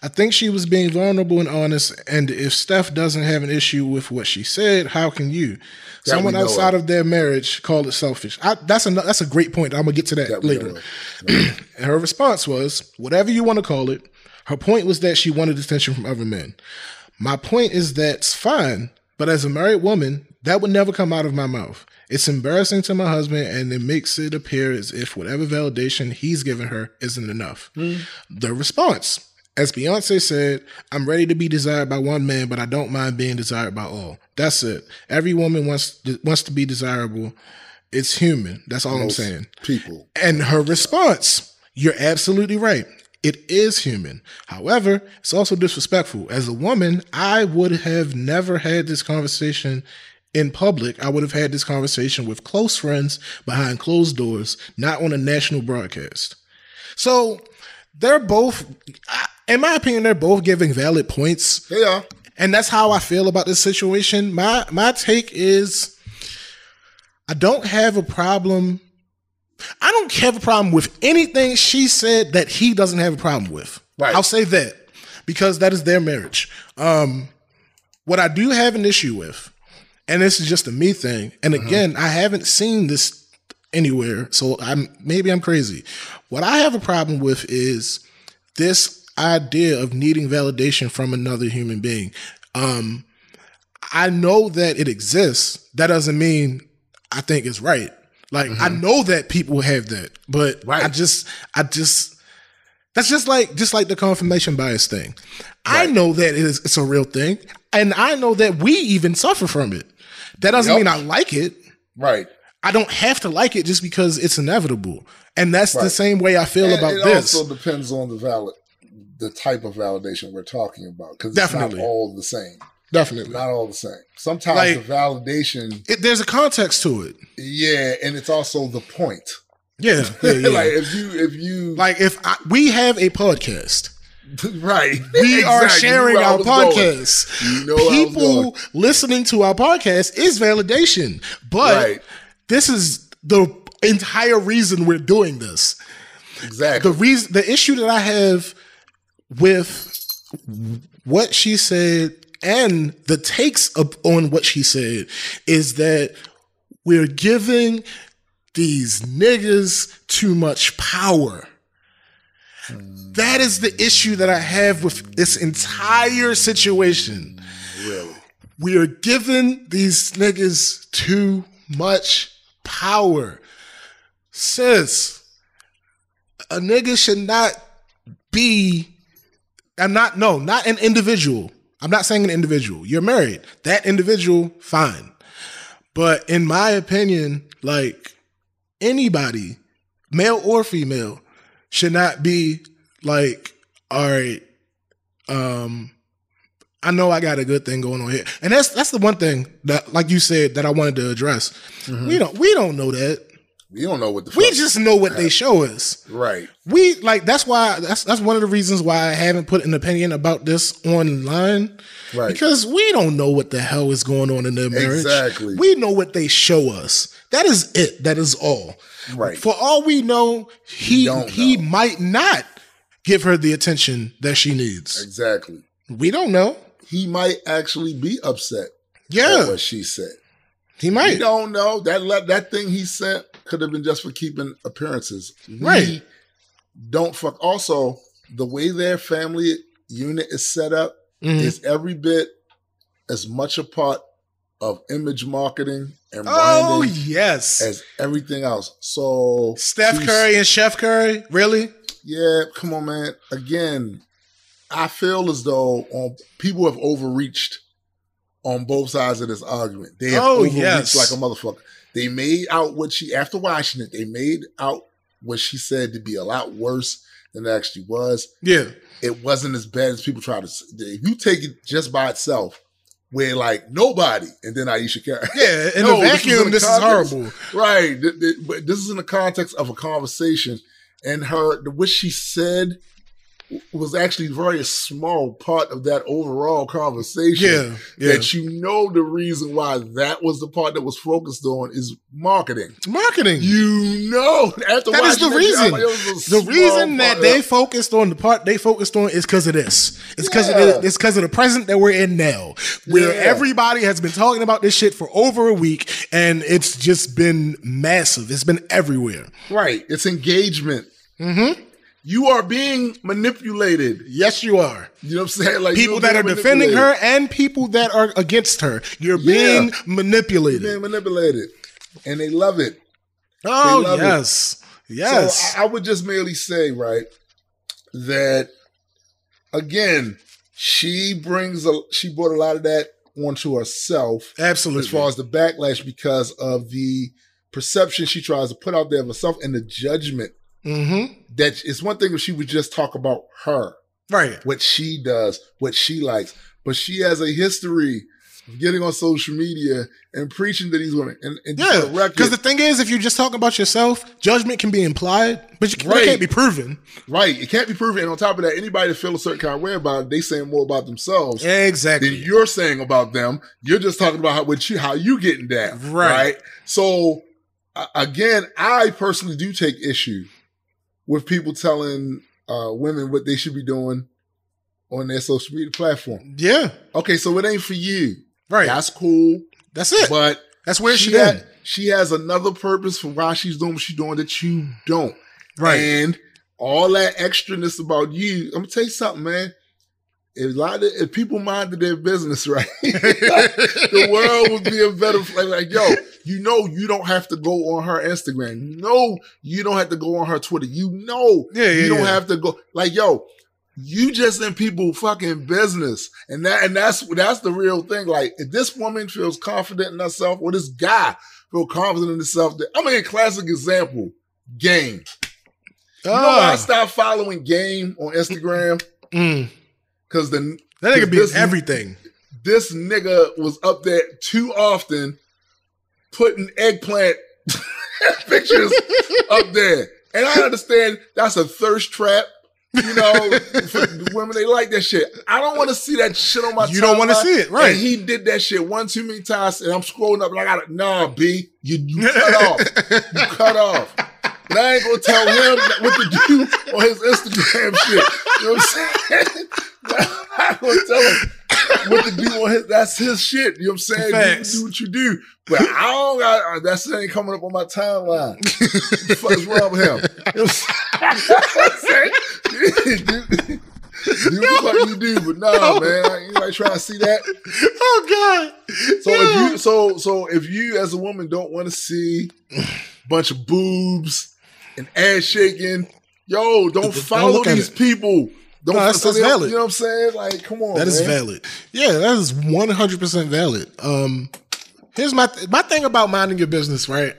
I think she was being vulnerable and honest. And if Steph doesn't have an issue with what she said, how can you? That Someone outside of. of their marriage call it selfish. I, that's a that's a great point. I'm gonna get to that, That later. And her response was, whatever you want to call it. Her point was that she wanted attention from other men. My point is that's fine, but as a married woman, that would never come out of my mouth. It's embarrassing to my husband, and it makes it appear as if whatever validation he's given her isn't enough. Mm. The response, as Beyonce said, I'm ready to be desired by one man, but I don't mind being desired by all. That's it. Every woman wants wants to be desirable. It's human. That's all I'm saying. People. And her response, you're absolutely right. It is human. However, it's also disrespectful. As a woman, I would have never had this conversation in public. I would have had this conversation with close friends behind closed doors, not on a national broadcast. So they're both, in my opinion, they're both giving valid points. They are. And that's how I feel about this situation. My my take is I don't have a problem. I don't have a problem with anything she said that he doesn't have a problem with. Right. I'll say that because that is their marriage. Um, what I do have an issue with, and this is just a me thing, and again, I haven't seen this anywhere, so I'm maybe I'm crazy. What I have a problem with is this idea of needing validation from another human being. Um, I know that it exists. That doesn't mean I think it's right. Like I know that people have that, but I just, I just, that's just like, just like the confirmation bias thing. I know that it is, it's a real thing, and I know that we even suffer from it. That doesn't Yep. mean I like it. Right. I don't have to like it just because it's inevitable. And that's the same way I feel And about it this. It also depends on the valid, the type of validation we're talking about because it's Definitely. not all the same. Definitely. Not all the same. Sometimes Like- the validation, It, there's a context to it. yeah, and it's also the point. Yeah. yeah, yeah. like if you if you like if I, we have a podcast, right, we are Exactly. You sharing know our podcast. You know where I was People listening to our podcast is validation, but Right. this is the entire reason we're doing this. Exactly. the reason the issue that I have with what she said and the takes up on what she said is that we're giving these niggas too much power. That is the issue that I have with this entire situation. really. We are giving these niggas too much power. Sis, a nigga should not be, I'm not, no, not an individual. I'm not saying an individual. You're married. That individual, fine. But in my opinion, like anybody, male or female, should not be like, all right, um, I know I got a good thing going on here. And that's that's the one thing that like you said that I wanted to address. We don't we don't know that. We don't know what the We just know what they show us. right. We like that's why that's that's one of the reasons why I haven't put an opinion about this online. Right. Because we don't know what the hell is going on in their marriage. Exactly. We know what they show us. That is it. That is all. Right. For all we know, he don't he might not give her the attention that she needs. Exactly. We don't know. He might actually be upset Yeah, what she said. he might. We don't know that that thing he sent could have been just for keeping appearances. We Right. Don't fuck. Also, the way their family unit is set up Mhm. is every bit as much a part of image marketing and Oh branding yes, as everything else. So Steph Curry and Chef Curry. Really? Yeah, come on, man. Again, I feel as though um, people have overreached on both sides of this argument. They have Oh, overreached yes. like a motherfucker. They made out what she after watching it. They made out what she said to be a lot worse than it actually was. Yeah. It wasn't as bad as people try to. If you take it just by itself, where like nobody, and then Ayesha Curry. Yeah. In No, the this vacuum, this is context- horrible. Right. But this is in the context of a conversation, and her the- what she said was actually very small part of that overall conversation. Yeah. Yeah. That you know the reason why that was the part that was focused on is marketing. Marketing. You know, after That is the that shit, I reason. like, it was The reason that they focused on the part they focused on is because of this. It's because Yeah. of the, it's because of the present that we're in now, where Yeah. everybody has been talking about this shit for over a week, and it's just been massive. It's been everywhere. right, it's engagement. Mm-hmm. You are being manipulated. Yes, you are. You know what I'm saying? Like People that are defending her and people that are against her. You're Yeah. being manipulated. being manipulated, and they love it. oh love it. yes, yes. So I, I would just merely say, right, that again, she brings a she brought a lot of that onto herself Absolutely. as far as the backlash because of the perception she tries to put out there of herself and the judgment mm-hmm. that it's one thing if she would just talk about her, Right. what she does, what she likes, but she has a history of getting on social media and preaching to these women. And, and Yeah, for the record, because the thing is, if you're just talking about yourself, judgment can be implied, but you can, Right. it can't be proven. Right. It can't be proven. And on top of that, anybody that feel a certain kind of way about it, they saying more about themselves exactly than you're saying about them. You're just talking about how what you how you getting down. Right. So uh, again, I personally do take issue with people telling uh, women what they should be doing on their social media platform. Yeah. Okay, so it ain't for you. Right. That's cool. That's it. But That's where she she at. she has another purpose for why she's doing what she's doing that you don't. Right. And all that extraness about you, I'm gonna tell you something, man. If a lot of if people minded their business right, the world would be a better place. Like, yo, you know, you don't have to go on her Instagram. You know, you don't have to go on her Twitter. You know, Yeah, yeah, you don't yeah. have to go. Like, yo, you just in people fucking business, and that and that's that's the real thing. Like, if this woman feels confident in herself, or this guy feel confident in himself, that, I mean, a classic example, game. You know why I Ah, stopped following Game on Instagram? mm. Because the That nigga be This- everything. this nigga was up there too often putting eggplant pictures up there. And I understand that's a thirst trap. You know, for women they like that shit. I don't want to see that shit on my. You don't wanna see it, right. And he did that shit one too many times, and I'm scrolling up and I got to nah, B, you you cut off, you cut off. But I ain't gonna tell him what to do on his Instagram shit. You know what I'm saying? I'm not gonna tell him what to do on his. That's his shit. You know what I'm saying? Facts. You do what you do. But I don't got uh, that shit ain't coming up on my timeline. what the fuck is wrong with him? You know what I'm saying? do, what the fuck you do, but nah, man, you ain't trying to see that. oh God. So Yeah. if you so so if you as a woman don't want to see a bunch of boobs and ass shaking, yo, don't Don't follow these it. people. Don't No, that's- that's valid. You know what I'm saying? Like, come on, That is man. valid. Yeah, that is one hundred percent valid. Um, here's my my thing about minding your business, right?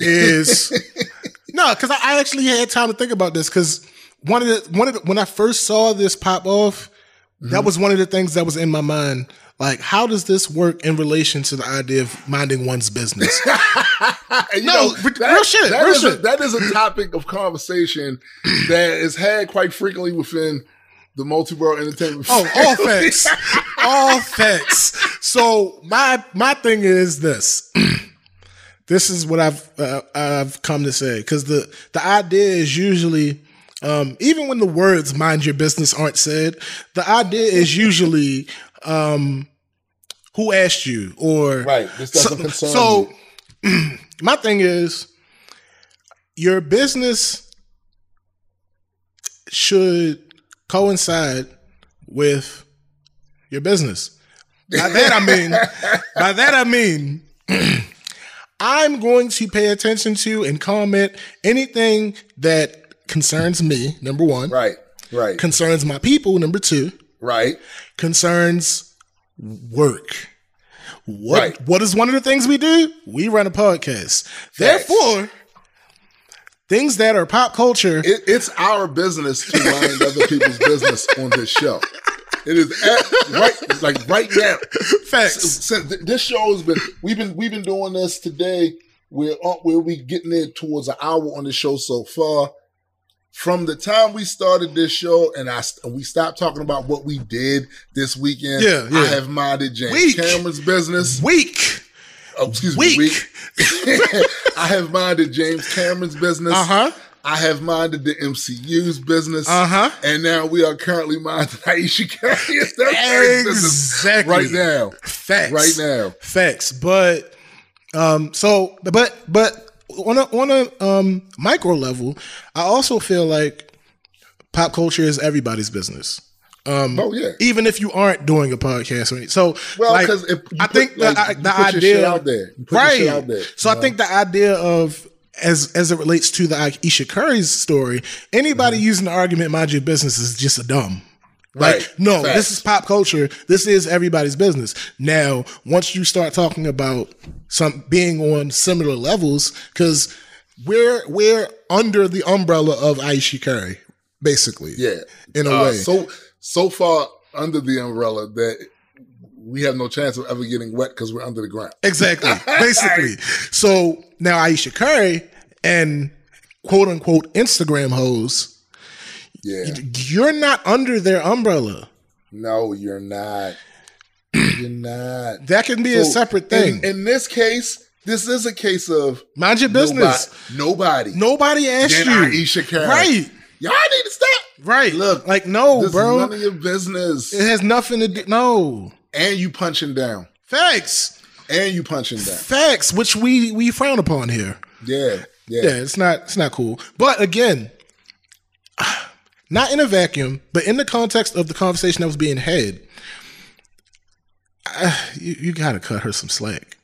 Is no, because I, I actually had time to think about this because one of the one of the, when I first saw this pop off, Mm-hmm. that was one of the things that was in my mind. Like, how does this work in relation to the idea of minding one's business? No, know, but real shit, that real is a- that is a topic of conversation that is had quite frequently within the multi-world entertainment. Oh, all facts. all facts. So my my thing is this. this is what I've uh, I've come to say because the the idea is usually um, even when the words "mind your business" aren't said, the idea is usually um, who asked you or Right. This doesn't so, concern so you. my thing is your business should coincide with your business. By that I mean, by that I mean, I'm going to pay attention to and comment anything that concerns me. Number one, Right. Right. concerns my people. Number two, Right. concerns work. What Right. what is one of the things we do? We run a podcast. Facts. Therefore, things that are pop culture. It, it's our business to mind other people's business on this show. It is at, right, like right now. facts. Since th- this show has been, we've been, we've been doing this today. We're on, we'll be getting it towards an hour on the show so far. From the time we started this show and I and we stopped talking about what we did this weekend, Yeah, yeah. I have minded James Week. Cameron's business. Week. Oh, excuse Week. me, week. I have minded James Cameron's business. Uh huh. I have minded the MCU's business. Uh huh. And now we are currently minding Ayesha Curry's business Exactly. right now. Facts. Right now. Facts. But um so but but on a on a um micro level, I also feel like pop culture is everybody's business. Um Oh yeah. even if you aren't doing a podcast or anything. So Well, like, because I put, think the, like, I- you the put your idea shit out there, you put your right. out there. so I know? think the idea of as as it relates to the Ayesha Curry's story, anybody Mm-hmm. using the argument mind your business is just a dumb. Like, Right. no, Facts. this is pop culture. This is everybody's business. Now, once you start talking about some being on similar levels, because we're we're under the umbrella of Ayesha Curry, basically. yeah, in a Uh, way. So so far under the umbrella that we have no chance of ever getting wet because we're under the ground. Exactly. Basically. so now Ayesha Curry and quote unquote Instagram hoes, Yeah. you're not under their umbrella. No, you're not. You're not. That can be a separate thing. In, in this case, this is a case of Mind your business. Nobody. nobody. Nobody asked you. Ayesha Curry. Right. Y'all need to stop. Right. Look, like no, this bro. is none of your business. it has nothing to do. No. and you punching down. Facts. And you punching down. Facts, which we we frown upon here. Yeah. Yeah. Yeah, it's not it's not cool. But again, not in a vacuum, but in the context of the conversation that was being had, you, you got to cut her some slack.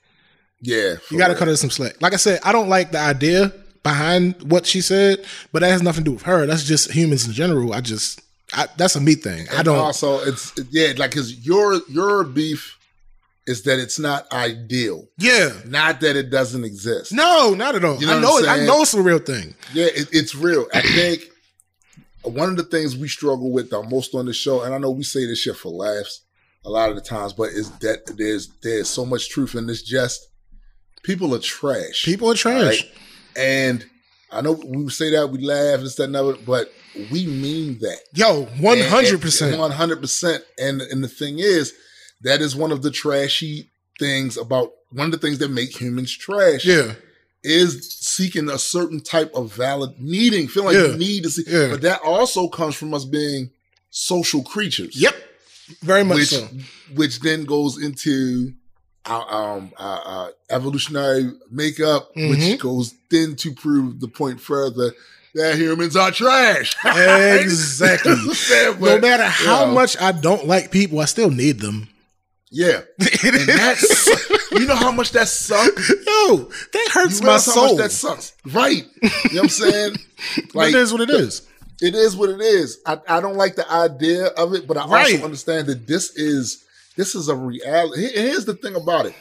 Yeah. You got to cut her some slack. Like I said, I don't like the idea behind what she said, but that has nothing to do with her. That's just humans in general. I just I, that's a me thing. I don't. Also, it's yeah, like because your your beef is that it's not ideal, yeah. not that it doesn't exist. No, not at all. You know I know. It, I know it's a real thing. Yeah, it, it's real. I think one of the things we struggle with the most on the show, and I know we say this shit for laughs a lot of the times, but is that there's there's so much truth in this jest. People are trash. People are trash. Right. And I know we say that we laugh this that and other, but we mean that. Yo, one hundred percent. One hundred percent. And and the thing is, that is one of the trashy things about one of the things that make humans trash. Yeah. Is seeking a certain type of valid needing, feeling like Yeah. you need to see. Yeah. But that also comes from us being social creatures. Yep. Very much Which so. which then goes into our um our, our evolutionary makeup, Mhm. which goes then to prove the point further that humans are trash. Exactly. Yeah, no matter how know. much I don't like people, I still need them. Yeah. And that's you know how much that sucks? Yo, that You hurts my realize how soul. much that sucks. Right. You know what I'm saying? Like it is what it is. it is what it is. I, I don't like the idea of it, but I Right. also understand that this is this is a reality. Here's the thing about it.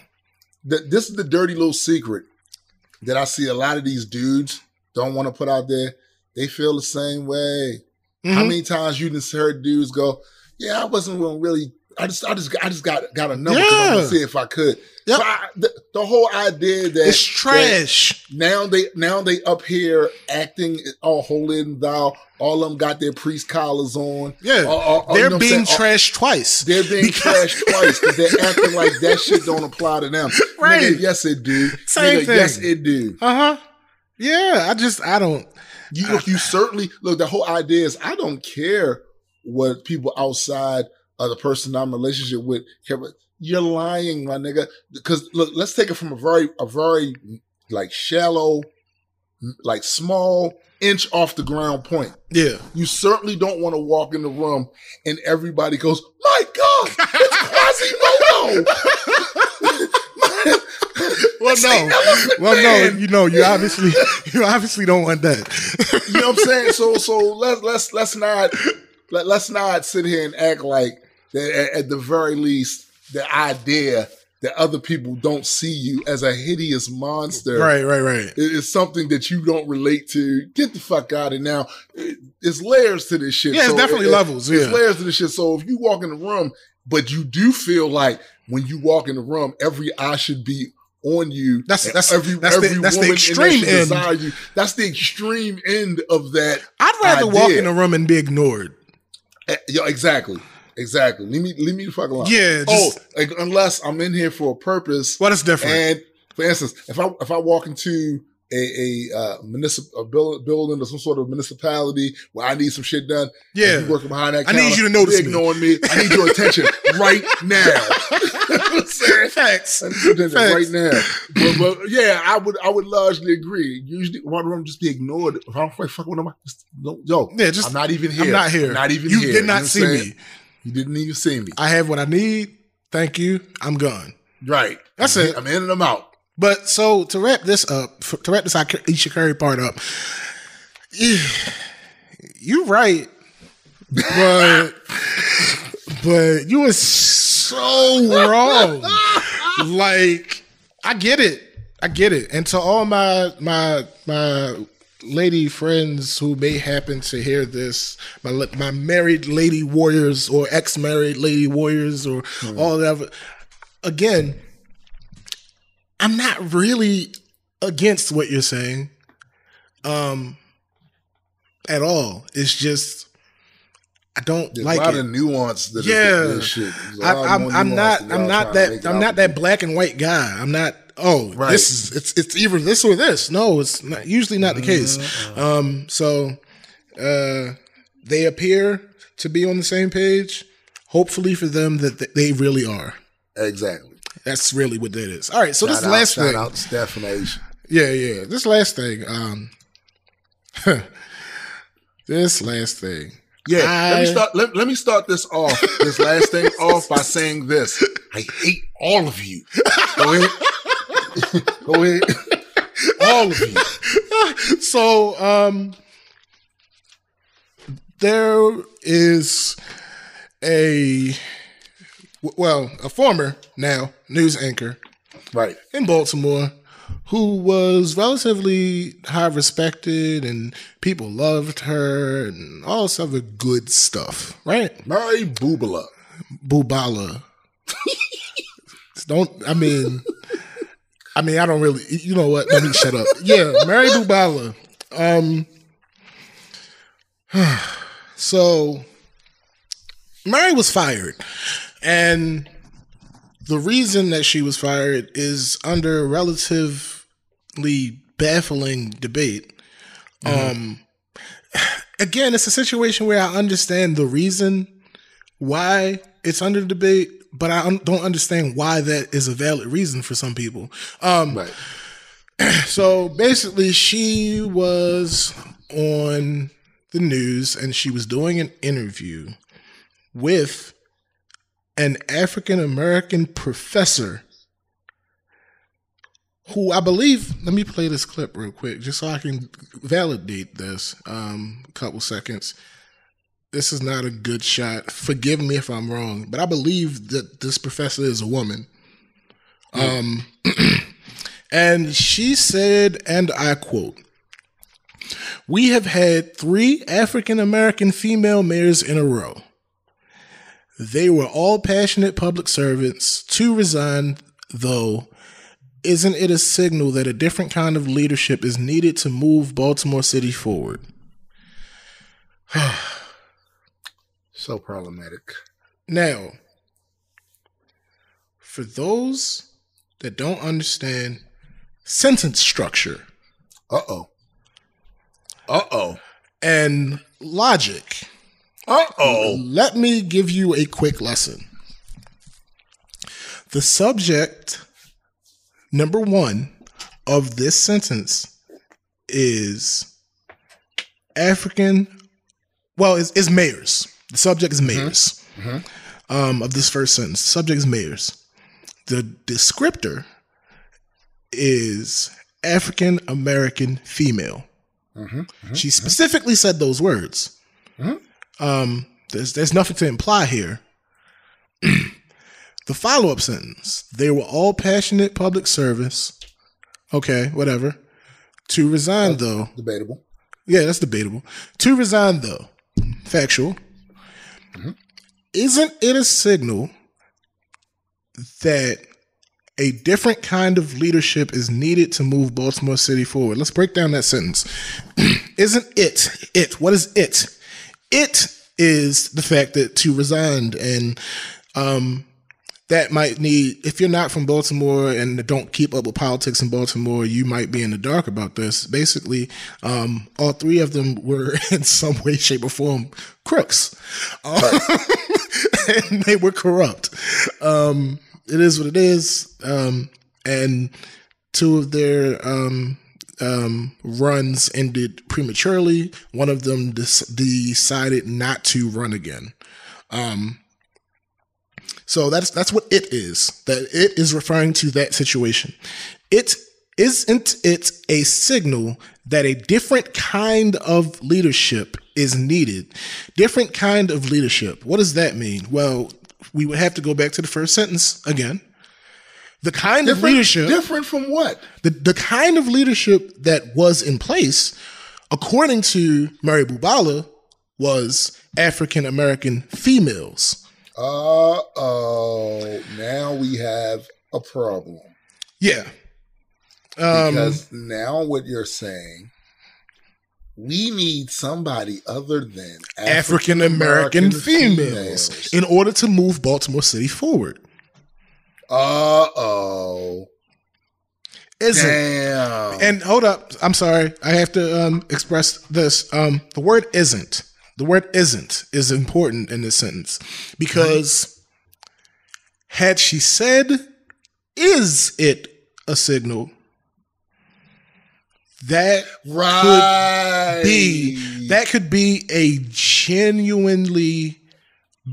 That this is the dirty little secret that I see a lot of these dudes don't want to put out there. They feel the same way. How Mhm. many times you just heard dudes go, "Yeah, I wasn't really. I just, I just, I just got got a number because I'm gonna see if I could." Yep. I, the, the whole idea that It's trash. that now they now they up here acting all holy and thou. All of them got their priest collars on. Yeah. They're know being trashed twice. They're being Because- trashed twice because they're acting like that shit don't apply to them. Right. Nigga, yes, it do. Same Nigga, thing. Yes, it do. Uh huh. Yeah, I just I don't. You look, you certainly look. The whole idea is I don't care what people outside of the person I'm in relationship with. You're lying, my nigga. Because look, let's take it from a very, a very like shallow, like small inch off the ground point. Yeah. You certainly don't want to walk in the room and everybody goes, "My God, it's Quasimodo." Well, no. Well, no. You know, you obviously you obviously don't want that. you know what I'm saying? So so let's let's let's not let, let's not sit here and act like that at, at the very least the idea that other people don't see you as a hideous monster. Right, right, right. It- It's something that you don't relate to. Get the fuck out of now. It- It's layers to this shit. Yeah, it's So definitely it- levels. There's Yeah. layers to this shit. So if you walk in the room, but you do feel like when you walk in the room, every eye should be on you. That's- that's- every that's the- every that's the woman in extreme end. you. That's the extreme end of that. I'd rather walk in a room and be ignored. Eh, Yo, exactly, exactly. Leave me, leave me the fuck alone. Yeah, oh, like, unless I'm in here for a purpose. Well, that's different. And for instance, if I if I walk into a a uh, municipal building or some sort of municipality where I need some shit done, yeah. and you working behind that. I need you to notice you're me. ignoring me. I need your attention right now. You know I'm? Facts. I need your attention Facts. right now. But, but yeah, I would I would largely agree. Usually, one room just be ignored. If I don't fuck with them, I just don't. Yo, Yeah, just I'm not even here. I'm not here. not even you here. did not what I'm see me. You didn't even see me. I have what I need. Thank you. I'm gone. Right. That's I'm, it. I'm in and I'm out. But so to wrap this up, to wrap this Ayesha Curry part up, yeah, you right, but but you were so wrong. Like I get it, I get it, and to all my my my lady friends who may happen to hear this, my my married lady warriors or ex married lady warriors or all that. Again, I'm not really against what you're saying, um, at all. It's just I don't There's like a lot it. of nuance that Yeah. this shit. There's a I, I'm not. I'm not that. I'm not that black and white guy. I'm not. Oh, Right. this is. It's. It's either this or this. No, it's not, usually not the case. Mm-hmm. Um. So, uh, they appear to be on the same page. Hopefully for them that they really are. Exactly. That's really what that is. All right. So this out- last shout thing. out Steph and Ayesha. Yeah, yeah. This last thing. Um. this last thing. Yeah, let me start. Let, let me start this off. This last thing off by saying this: I hate all of you. Go ahead. Go ahead. All of you. so um there is a well a former now news anchor Right. in baltimore who was relatively high respected and people loved her and all this other good stuff right Murray Boobala. Bubala. don't I mean I mean I don't really you know what let me shut up. Yeah, Mary Bubala. Um so Mary was fired and the reason that she was fired is under relatively baffling debate. Um again, it's a situation where I understand the reason why it's under debate, but I don't understand why that is a valid reason for some people. Um, Right. so basically, she was on the news and she was doing an interview with an African American professor who I believe, let me play this clip real quick just so I can validate this. Um, a couple seconds this is not a good shot. Forgive me if I'm wrong, but I believe that this professor is a woman. Um, and she said, and I quote, We have had three African American female mayors in a row. They were all passionate public servants. Two resigned, though. Isn't it a signal that a different kind of leadership is needed to move Baltimore City forward? So problematic. Now, for those that don't understand sentence structure Uh oh. Uh oh. and logic, Uh oh. let me give you a quick lesson. The subject, number one, of this sentence is African, well, is, is mayors. The subject is mm-hmm. mayors mm-hmm. um, of this first sentence. The subject is mayors. The descriptor is African American female. Mm-hmm. She specifically said those words. Um, there's there's nothing to imply here. The follow up sentence they were all passionate public service. Okay, whatever. To resign, though. Debatable. Yeah, that's debatable. To resign, though. Factual. Isn't it a signal that a different kind of leadership is needed to move Baltimore City forward? Let's break down that sentence. Isn't it? It. What is it? It is the fact that to resigned and um that might need if you're not from Baltimore and don't keep up with politics in Baltimore, you might be in the dark about this. Basically, um, all three of them were in some way, shape, or form crooks, um, and they were corrupt. Um, it is what it is, um, and two of their um, um, runs ended prematurely. One of them des- decided not to run again. Um, so that's that's what it is. That it is referring to that situation. It isn't it a signal that a different kind of leadership is needed. Different kind of leadership. What does that mean? Well, we would have to go back to the first sentence again. The kind of leadership different from what? the, the kind of leadership that was in place, according to Mary Bubala, was African American females. Uh oh. Now we have a problem. Yeah. Um, Because now what you're saying, we need somebody other than African American females in order to move Baltimore City forward. Uh oh. Isn't Damn. and hold up, I'm sorry, I have to um, express this. Um, the word isn't. The word isn't is important in this sentence because had she said, "Is it a signal?" That right. be that could be a genuinely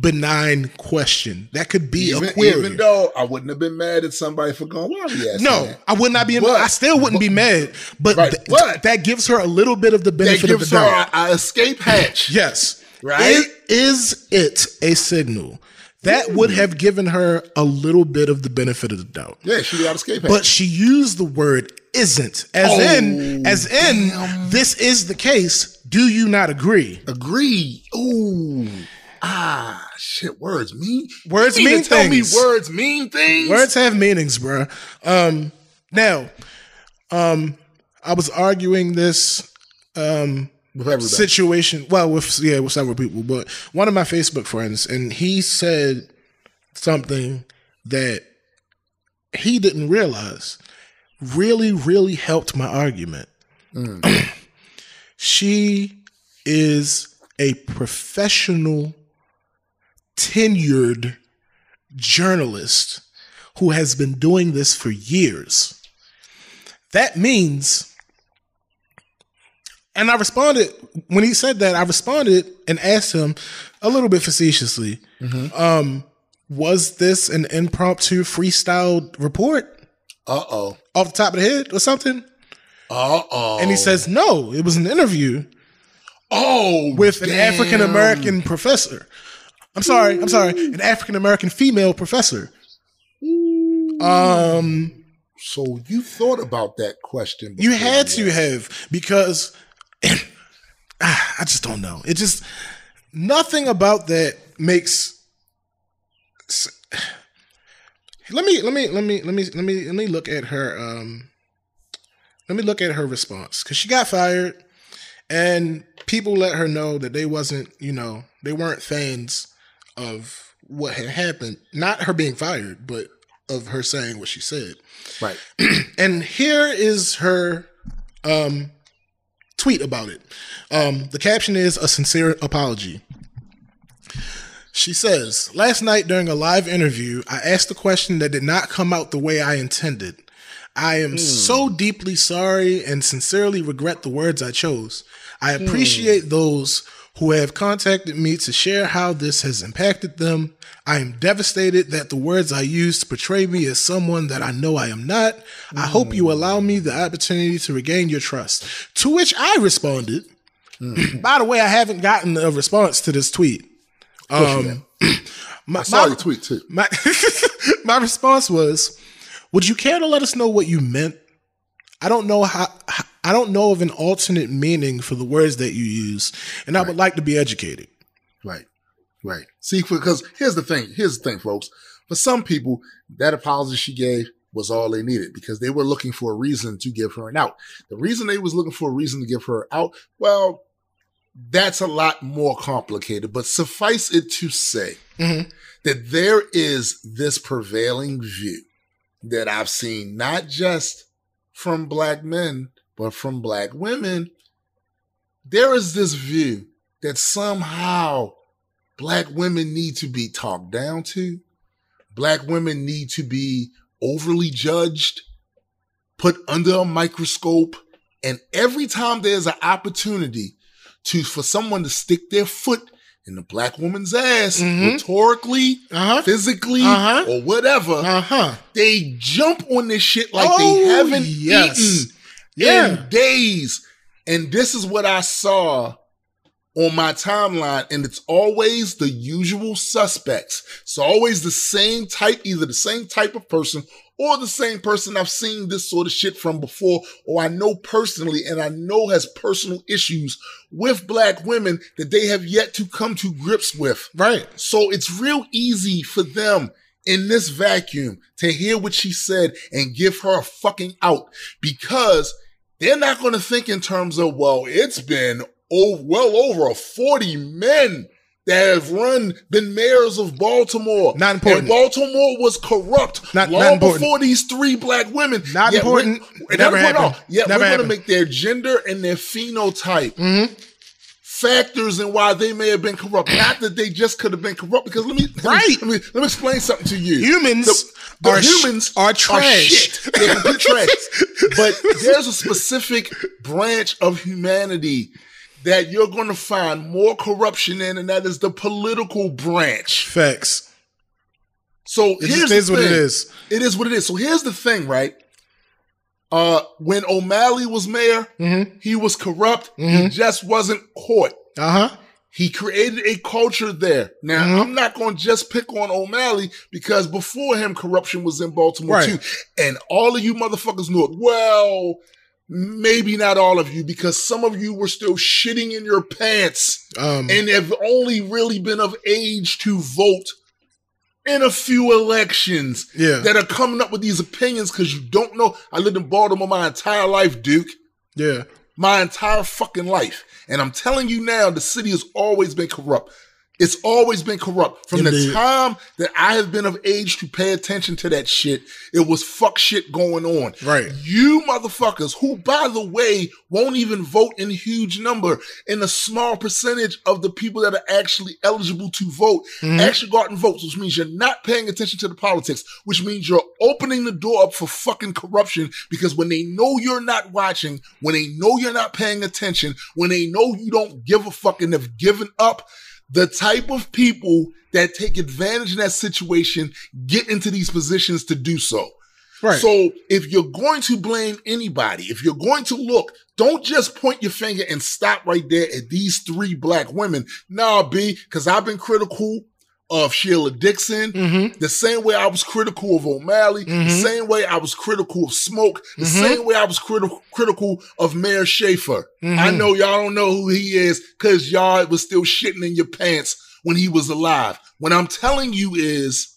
benign question. That could be even, a query. even though I wouldn't have been mad at somebody for going, why are we asking no, that? I would not be. But- I still wouldn't be mad, but, Right, th- but- that gives her a little bit of the benefit of the her doubt. a, a escape hatch. Yes, Right? Is, is it a signal that hmm. would have given her a little bit of the benefit of the doubt? Yeah, she got escape hatch. But she used the word "isn't" as Oh, in as in this is the case. Do you not agree? Agree. Ooh. Ah, shit. Words mean. Words mean mean to tell things. me words mean things. Words have meanings, bruh. Um, now, um, I was arguing this um, with everybody. situation. Well, with yeah, with several people, but one of my Facebook friends, and he said something that he didn't realize really, really helped my argument. she is a professional, tenured journalist who has been doing this for years. That means, and I responded when he said that, I responded and asked him a little bit facetiously, um, was this an impromptu freestyle report Uh oh. off the top of the head or something? Uh oh. And he says, no, it was an interview "Oh, with an. African American professor. I'm sorry, I'm sorry, an African American female professor. Um, So you thought about that question? you had to have because ah, I just don't know. It just nothing about that makes. Let me let me let me let me let me let me look at her. Um, let me look at her response because she got fired, and people let her know that they wasn't you know they weren't fans of what had happened. Not her being fired, but of her saying what she said. Right. And here is her um, tweet about it. Um, the caption is a sincere apology. She says, Last night during a live interview, I asked a question that did not come out the way I intended. I am so deeply sorry and sincerely regret the words I chose. I appreciate those who have contacted me to share how this has impacted them. I am devastated that the words I used portray me as someone that I know I am not. I hope you allow me the opportunity to regain your trust. To which I responded, by the way, I haven't gotten a response to this tweet. Um, my, I saw my- your tweet too. my my response was, "Would you care to let us know what you meant? I don't know how. I don't know of an alternate meaning for the words that you use, and I would like to be educated." Right. Right. See, because here's the thing. Here's the thing, folks. For some people, that apology she gave was all they needed because they were looking for a reason to give her an out. The reason they was looking for a reason to give her out, well, that's a lot more complicated, but suffice it to say Mhm. that there is this prevailing view that I've seen not just from black men, but from black women. There is this view that somehow black women need to be talked down to. Black women need to be overly judged, put under a microscope. And every time there's an opportunity to, for someone to stick their foot in the black woman's ass, Mhm. rhetorically, Uh huh. physically, Uh-huh. or whatever, Uh huh. they jump on this shit like Oh, they haven't yes. eaten Yeah. in days. And this is what I saw on my timeline, and it's always the usual suspects. It's always the same type, either the same type of person or the same person I've seen this sort of shit from before, or I know personally and I know has personal issues with black women that they have yet to come to grips with. Right. So it's real easy for them in this vacuum to hear what she said and give her a fucking out because they're not going to think in terms of, well, it's been oh, well over 40 men that have run, been mayors of Baltimore. Not important. And Baltimore was corrupt Not- long not before these three black women. Not Yet we're- important. and Never happened. Yet Never we're going to make their gender and their phenotype Mm-hmm. Factors in why they may have been corrupt. Not that they just could have been corrupt. Because let me let me- let me, let me explain something to you. Humans The- the are sh- humans are trash. shit. They're complete trash. But there's a specific branch of humanity that you're going to find more corruption in, and that is the political branch. Facts. So It here's just the is what it thing. is. It is what it is. So here's the thing, right? Uh, when O'Malley was mayor, Mm-hmm. he was corrupt. He Mhm. just wasn't caught. Uh huh. He created a culture there. Now, Mhm. I'm not going to just pick on O'Malley because before him, corruption was in Baltimore Right. too. And all of you motherfuckers knew it. Well, maybe not all of you because some of you were still shitting in your pants Um. and have only really been of age to vote in a few elections yeah. that are coming up with these opinions because you don't know. I lived in Baltimore my entire life, Duke yeah. my entire fucking life. And I'm telling you now, the city has always been corrupt. It's always been corrupt. From the time that I have been of age to pay attention to that shit, it was fuck shit going on. Right. You motherfuckers, who by the way won't even vote in huge number, in a small percentage of the people that are actually eligible to vote, Mhm. actually go out and vote, which means you're not paying attention to the politics, which means you're opening the door up for fucking corruption because when they know you're not watching, when they know you're not paying attention, when they know you don't give a fuck and have given up, the type of people that take advantage of that situation get into these positions to do so. Right. So if you're going to blame anybody, if you're going to look, don't just point your finger and stop right there at these three black women. Nah, B, because I've been critical of Sheila Dixon, mm-hmm. the same way I was critical of O'Malley, the Mhm. same way I was critical of Schmoke, the Mhm. same way I was critical critical of Mayor Schaefer. Mhm. I know y'all don't know who he is because y'all was still shitting in your pants when he was alive. What I'm telling you is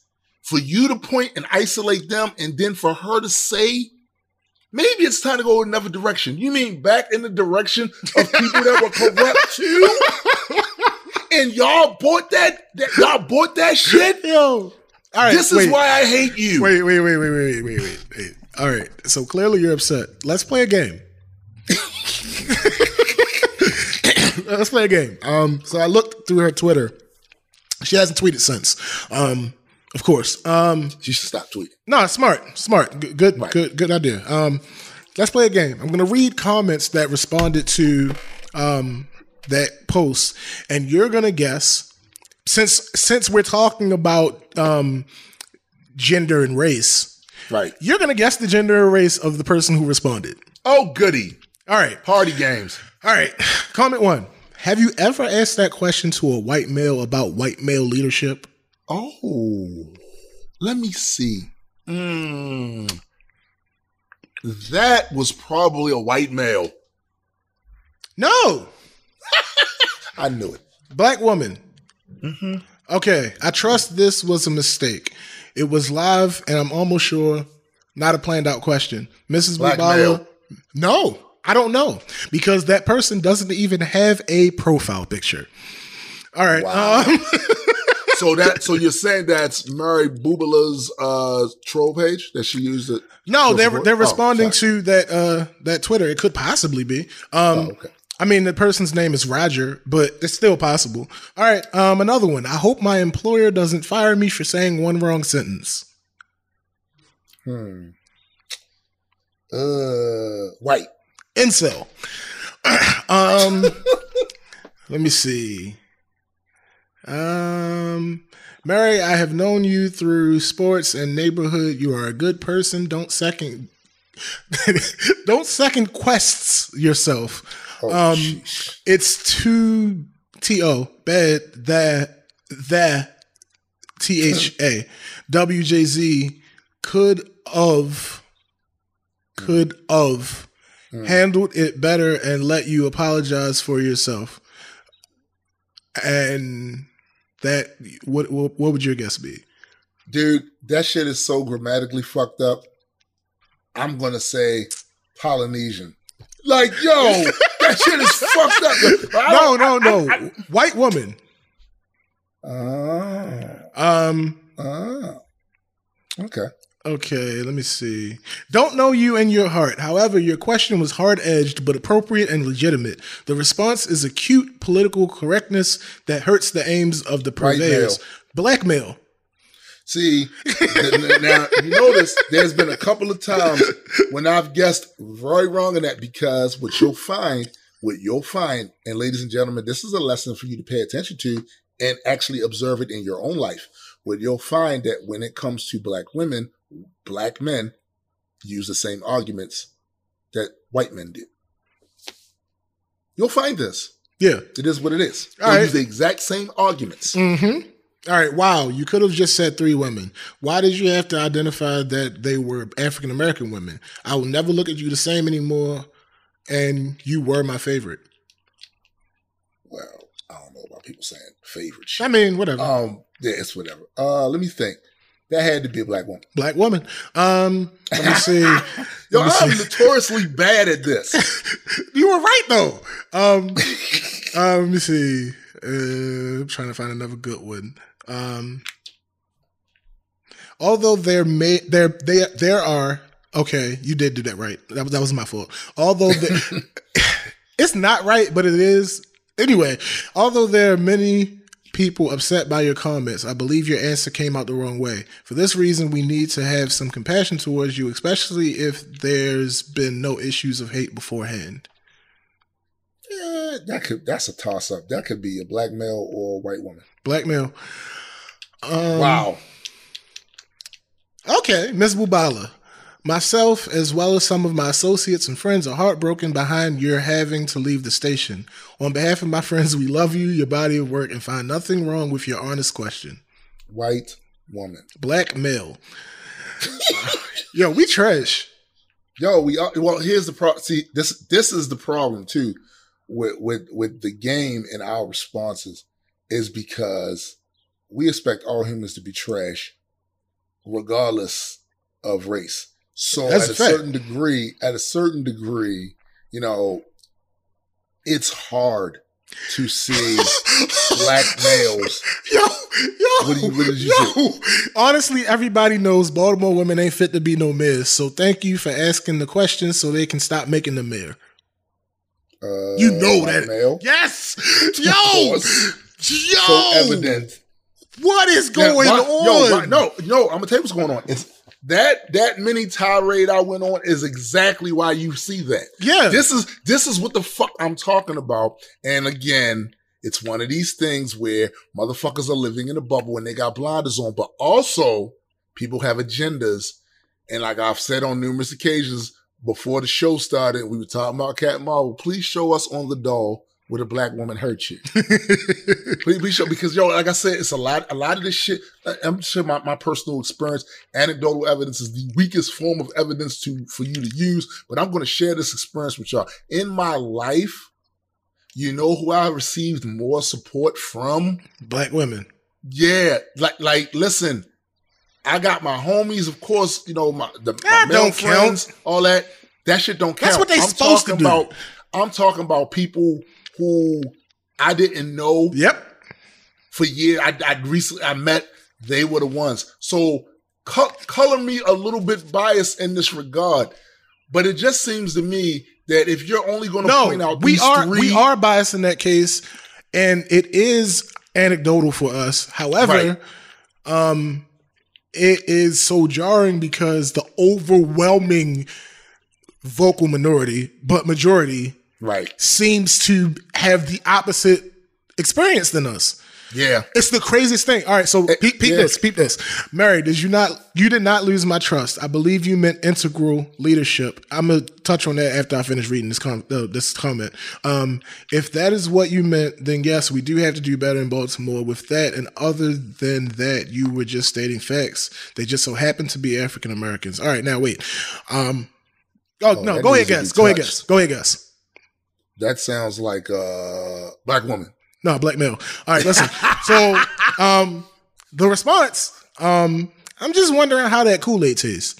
for you to point and isolate them and then for her to say, maybe it's time to go another direction. You mean back in the direction of people that were corrupt too? And y'all bought that, that y'all bought that shit? Yo. All right. this is wait. why I hate you. Wait, wait, wait, wait, wait, wait, wait, wait. All right. So clearly you're upset. Let's play a game. Let's play a game. Um, so I looked through her Twitter. She hasn't tweeted since. Um, of course. Um, You should stop tweeting. no, smart, smart, good, good, Right. good, good idea. Um, let's play a game. I'm going to read comments that responded to um, that post, and you're to guess. Since since we're talking about um, gender and race, Right. you're to guess the gender or race of the person who responded. Oh, goody. All right, Party games. all right. Comment one: Have you ever asked that question to a white male about white male leadership? Oh. let me see. Mm, that was probably a white male. No, I knew it. black woman. Mm-hmm. Okay, I trust this was a mistake. It was live, and I'm almost sure not a planned out question. Mrs. Bubala. No, I don't know because that person doesn't even have a profile picture. All right. Wow. Um, So that so you're saying that's Mary Bubala's uh troll page that she used it. no, they're they're oh, responding sorry. to that uh that Twitter. It could possibly be. Um, Oh, okay. I mean, the person's name is Roger, but it's still possible. All right. Um, another one. I hope my employer doesn't fire me for saying one wrong sentence. Hmm. Uh, white. Incel. um, let me see. Um, Mary, I have known you through sports and neighborhood. You are a good person. Don't second, don't second quests yourself. Oh, Um. It's two T O bad that that T H A W J Z could of could of Mm. handled it better and let you apologize for yourself. And that what what, what would your guess be? dude, that shit is so grammatically fucked up. I'm gonna say Polynesian. Like, yo, that shit is fucked up. No, no, no. White woman. Ah, Um ah. Okay. Okay, let me see. Don't know you in your heart. However, your question was hard edged but appropriate and legitimate. The response is acute political correctness that hurts the aims of the purveyors. Blackmail. See, now you notice there's been a couple of times when I've guessed very wrong in that because what you'll find, what you'll find, and ladies and gentlemen, this is a lesson for you to pay attention to and actually observe it in your own life. What you'll find that when it comes to black women, black men use the same arguments that white men did. You'll find this. Yeah. It is what it is. All They right. use the exact same arguments. Mm-hmm. All right. Wow. You could have just said three women. Why did you have to identify that they were African American women? I will never look at you the same anymore. And you were my favorite. Well, I don't know about people saying favorite shit. I mean, whatever. Um, yeah, it's whatever. Uh, let me think. That had to be a black woman. Black woman. Um, let me see. Yo, me I'm see. notoriously bad at this. you were right though. Um, uh, let me see. Uh, I'm trying to find another good one. Um, although there may there they there are okay, you did do that right. That was that was my fault. Although the, it's not right, but it is anyway. Although there are many people upset by your comments, I believe your answer came out the wrong way. For this reason, we need to have some compassion towards you, especially if there's been no issues of hate beforehand. Yeah, that could that's a toss up. That could be a black male or a white woman. Blackmail. Um, wow. Okay, Ms. Bubala. Myself, as well as some of my associates and friends, are heartbroken behind your having to leave the station. On behalf of my friends, we love you, your body of work, and find nothing wrong with your honest question. White woman. Black male. Yo, we trash. Yo, we are well, here's the problem. See, this this is the problem too with with with the game and our responses is because we expect all humans to be trash regardless of race. So That's at a fact. certain degree, at a certain degree, you know, it's hard to see black males. Yo, yo, What you- what did you yo. Honestly, everybody knows Baltimore women ain't fit to be no mayors. So thank you for asking the question so they can stop making the mayor. Uh, You know that. male. Yes. Yo. Yo. So evident. What is going why- on? Yo, why- no, no, I'm gonna tell you what's going on. It's that that mini tirade I went on is exactly why you see that. Yeah. This is this is what the fuck I'm talking about. And again, it's one of these things where motherfuckers are living in a bubble and they got blinders on, but also people have agendas. And like I've said on numerous occasions before the show started, we were talking about Cat Marvel. Please show us on the doll would a black woman hurt you? please, please show because yo, like I said, it's a lot. A lot of this shit. I'm sure my, my personal experience, anecdotal evidence is the weakest form of evidence to for you to use. But I'm going to share this experience with y'all. In my life, you know who I received more support from? Black women. Yeah, like like listen, I got my homies, of course. You know my the my male don't friends, all that. That shit don't count. That's what they I'm supposed to do. About, I'm talking about people who I didn't know Yep. for years. I, I recently I met. They were the ones. So co- color me a little bit biased in this regard, but it just seems to me that if you're only going to point out we are three, we are biased in that case, and it is anecdotal for us. However, um, it is so jarring because the overwhelming vocal minority, but majority, right? seems to have the opposite experience than us. Yeah, It's the craziest thing. All right, so peep, peep yeah. this, peep this. Mary, did you not? You did not lose my trust. I believe you meant integral leadership. I'm gonna touch on that after I finish reading this com- uh, this comment. Um, if that is what you meant, then yes, we do have to do better in Baltimore with that. And other than that, you were just stating facts. They just so happen to be African Americans. All right, now wait. Um, oh, no, go ahead, guess. Go ahead, guess. Go ahead, guess. That sounds like a black woman. No, black male. All right, listen. so, um, the response, um, I'm just wondering how that Kool Aid tastes.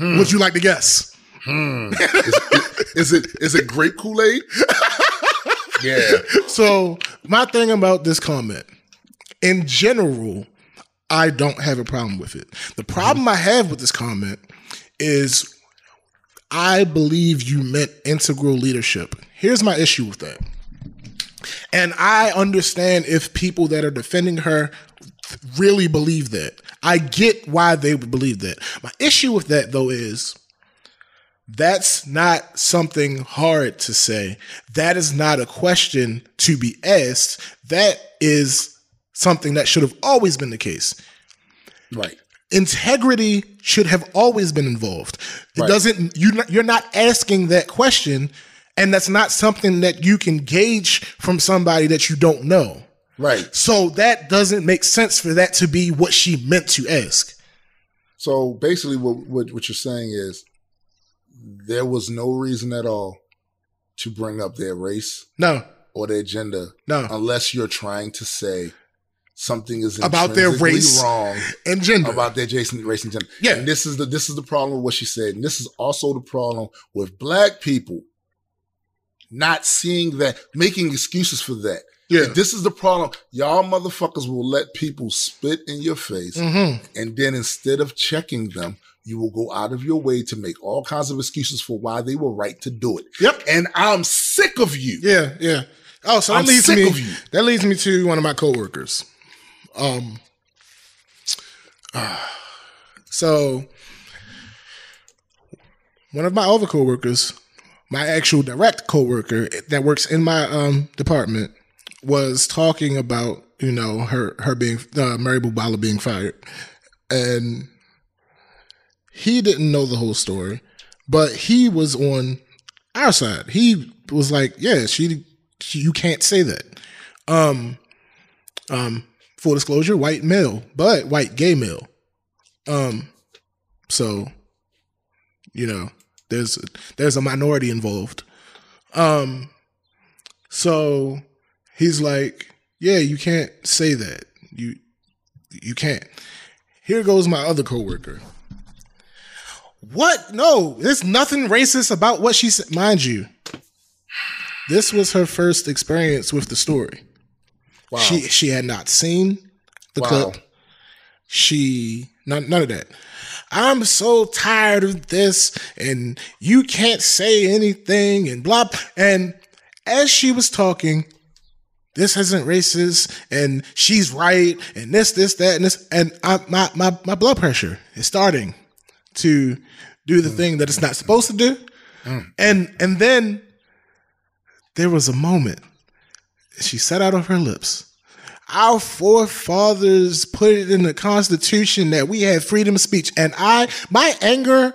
Would you like to guess? Is it is it grape Kool Aid? yeah, So, my thing about this comment, in general, I don't have a problem with it. The problem I have with this comment is I believe you meant integral leadership. Here's my issue with that. And I understand if people that are defending her really believe that. I get why they would believe that. My issue with that, though, is that's not something hard to say. That is not a question to be asked. That is something that should have always been the case. right. Integrity should have always been involved. It Right. doesn't you you're not asking that question and that's not something that you can gauge from somebody that you don't know. Right. So that doesn't make sense for that to be what she meant to ask. So basically, what, what what you're saying is there was no reason at all to bring up their race No, or their gender no. unless you're trying to say something is About their race wrong And gender. about their Jason race and gender. Yeah. And this is the this is the problem with what she said, and this is also the problem with black people not seeing that, making excuses for that. yeah. And this is the problem. Y'all motherfuckers will let people spit in your face, hmm and then instead of checking them, you will go out of your way to make all kinds of excuses for why they were right to do it. Yep. And I'm sick of you. Yeah, yeah. Oh, so that I'm leads sick me. of you. That leads me to one of my coworkers. Um. ah, so one of my other coworkers, my actual direct coworker that works in my um department, was talking about you know her her being uh, Mary Bubala being fired, and he didn't know the whole story, but he was on our side. He was like, "Yeah, she, she you can't say that." Um, um, full disclosure, white male, but white gay male. Um, so you know, there's there's a minority involved. Um, so he's like, "Yeah, you can't say that. You you can't." Here goes my other coworker. What? No, there's nothing racist about what she said. Mind you, this was her first experience with the story. Wow. She she had not seen the Wow. clip. She none, none of that. I'm so tired of this, and you can't say anything, and blah. And as she was talking, this isn't racist, and she's right, and this, this, that, and this, and I, my my my blood pressure is starting to do the thing that it's not supposed to do, mm. and and then there was a moment she said out of her lips, Our forefathers put it in the Constitution that we have freedom of speech. And I, my anger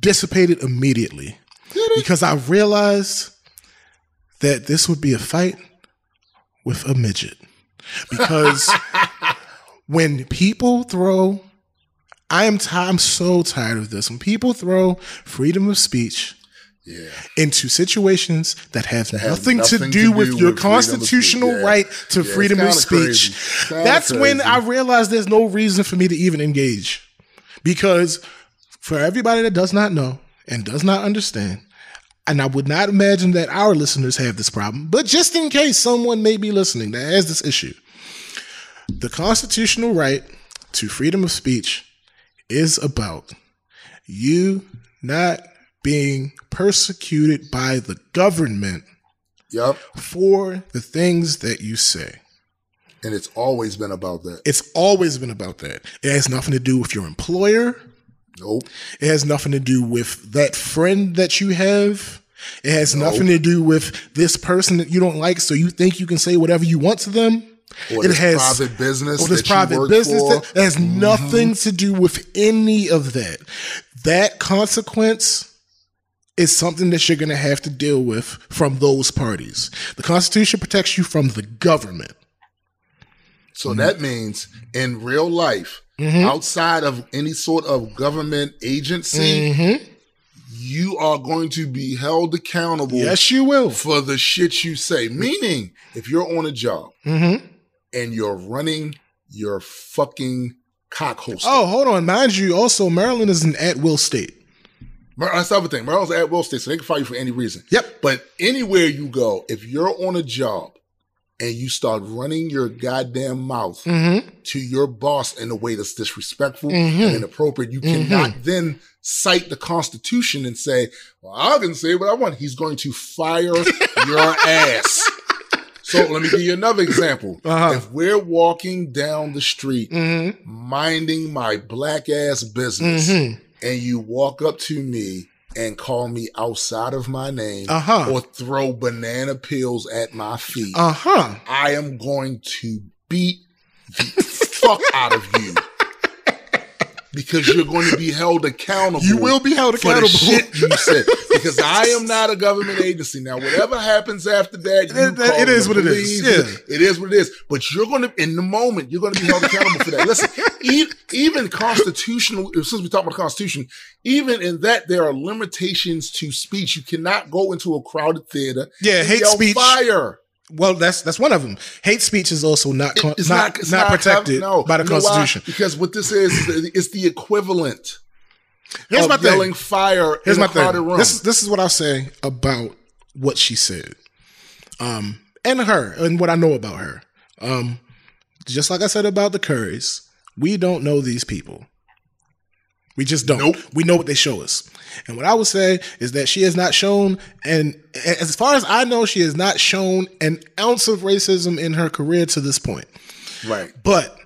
dissipated immediately because I realized that this would be a fight with a midget. Because when people throw I am t- I'm so tired of this. When people throw freedom of speech Yeah. into situations that have, nothing, nothing to to do do with with your freedom of speech. constitutional Yeah. right to Yeah, freedom of speech. crazy. That's when. I realized there's no reason for me to even engage. Because for everybody that does not know and does not understand, and I would not imagine that our listeners have this problem, but just in case someone may be listening that has this issue, the constitutional right to freedom of speech is about you not being persecuted by the government Yep. for the things that you say. And it's always been about that. It's always been about that. It has nothing to do with your employer. Nope. It has nothing to do with that friend that you have. It has nothing to do with this person that you don't like, so you think you can say whatever you want to them. Or it has private business. or this that you private work business for. Mm-hmm. has nothing to do with any of that. That consequence is something that you're going to have to deal with from those parties. The Constitution protects you from the government. So Mm-hmm. that means in real life, outside of any sort of government agency, Mm-hmm. you are going to be held accountable Yes, you will. for the shit you say. Meaning, if you're on a job Mm-hmm. and you're running your fucking cock holster. Oh, hold on. Mind you, also Maryland is an at-will state. That's the other thing. Maryland's at will state, so they can fire you for any reason. Yep. But anywhere you go, if you're on a job and you start running your goddamn mouth Mm-hmm. to your boss in a way that's disrespectful Mhm. and inappropriate, you cannot then cite the Constitution and say, "Well, I can say what I want." He's going to fire your ass. So let me give you another example. Uh-huh. If we're walking down the street, Mm-hmm. minding my black ass business, Mm-hmm. And you walk up to me and call me outside of my name Uh-huh. or throw banana peels at my feet, Uh-huh. I am going to beat the fuck out of you. Because you're going to be held accountable. You will be held accountable. for the shit you said. Because I am not a government agency. Now, whatever happens after that, you It- it is what it is. Yeah. It is what it is. But you're going to, in the moment, you're going to be held accountable for that. Listen, e- even constitutional, since we talk about the Constitution, even in that, there are limitations to speech. You cannot go into a crowded theater. Yeah, and hate speech. Fire. Well, that's that's one of them. Hate speech is also not con- It's not, it's not, protected no. by the You know why? Constitution. Because what this is, is the- it's the equivalent Here's of my thing. yelling fire Here's in my a crowded thing. room. This is this is what I'll say about what she said, um, and her, and what I know about her. Um, just like I said about the Currys, we don't know these people. We just don't. Nope. We know what they show us. And what I would say is that she has not shown, and as far as I know, she has not shown an ounce of racism in her career to this point. right. But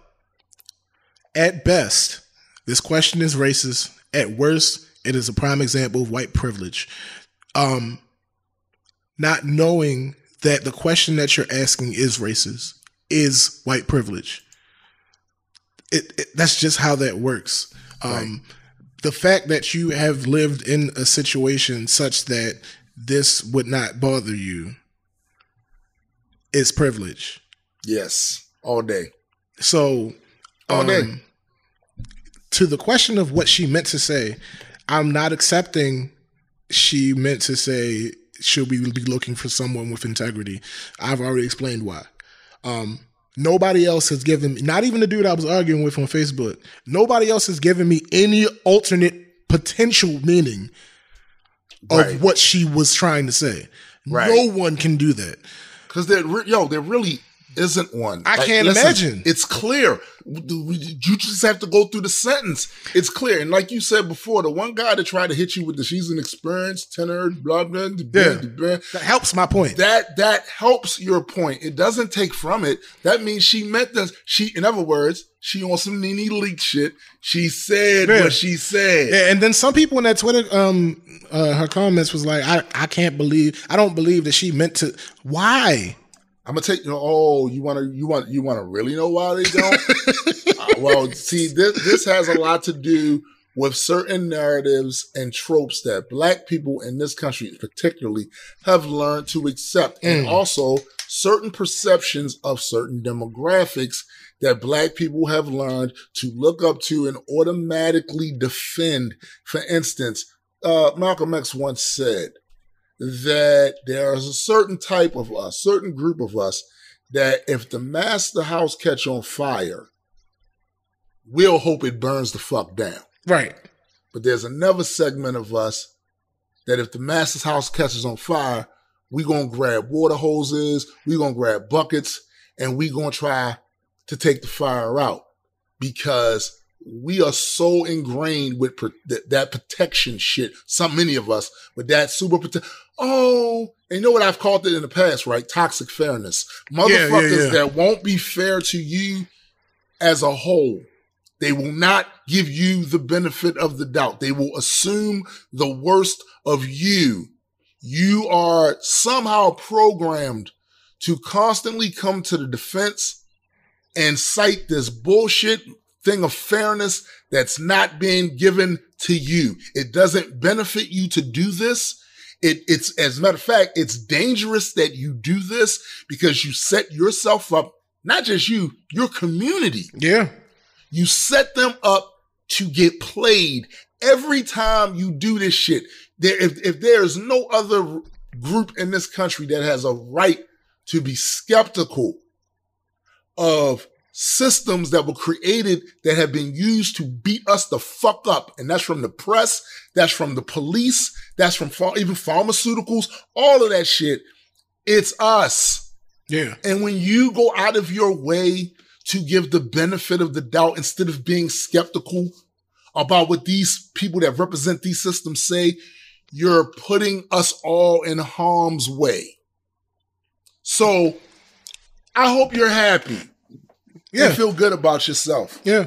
at best, this question is racist. At worst, it is a prime example of white privilege. Um, not knowing that the question that you're asking is racist is white privilege. It, it that's just how that works. Um, The fact that you have lived in a situation such that this would not bother you is privilege. Yes. All day. So, All day. um, to the question of what she meant to say, I'm not accepting she meant to say, should we be looking for someone with integrity? I've already explained why. Um, nobody else has given me, not even the dude I was arguing with on Facebook, nobody else has given me any alternate potential meaning of Right. what she was trying to say. Right. No one can do that. Because there, re- yo, there really isn't one. I can't imagine. It's clear. You just have to go through the sentence. It's clear. And like you said before, the one guy that tried to hit you with the she's an experienced tenor, blah blah. blah, Yeah. blah, blah, That helps my point. That that helps your point. It doesn't take from it. That means she meant this. She, in other words, she on some NeNe Leakes shit. She said Yeah. what she said. Yeah, and then some people in that Twitter, um, uh, her comments was like, I, I can't believe, I don't believe that she meant to. Why? I'm gonna take you. Know, oh, you want to? You want? You want to really know why they don't? Uh, well, see, this this has a lot to do with certain narratives and tropes that black people in this country particularly have learned to accept and Mm. also certain perceptions of certain demographics that black people have learned to look up to and automatically defend. For instance, uh, Malcolm X once said that there is a certain type of us, certain group of us, that if the master house catch on fire, we'll hope it burns the fuck down. Right. But there's another segment of us that if the master's house catches on fire, we gonna grab water hoses, we gonna grab buckets, and we gonna try to take the fire out because we are so ingrained with pro- that, that protection shit. So many of us with that super protect. Oh, and you know what I've called it in the past, right? Toxic fairness. Motherfuckers yeah. that won't be fair to you as a whole. They will not give you the benefit of the doubt. They will assume the worst of you. You are somehow programmed to constantly come to the defense and cite this bullshit thing of fairness that's not being given to you. It doesn't benefit you to do this. It, it's, as a matter of fact, it's dangerous that you do this because you set yourself up, not just you, your community. Yeah. You set them up to get played every time you do this shit. There, if, if there is no other group in this country that has a right to be skeptical of systems that were created that have been used to beat us the fuck up. And that's from the press. That's from the police. That's from ph- even pharmaceuticals, all of that shit. It's us. Yeah. And when you go out of your way to give the benefit of the doubt instead of being skeptical about what these people that represent these systems say, you're putting us all in harm's way. So I hope you're happy. Yeah. And feel good about yourself. Yeah.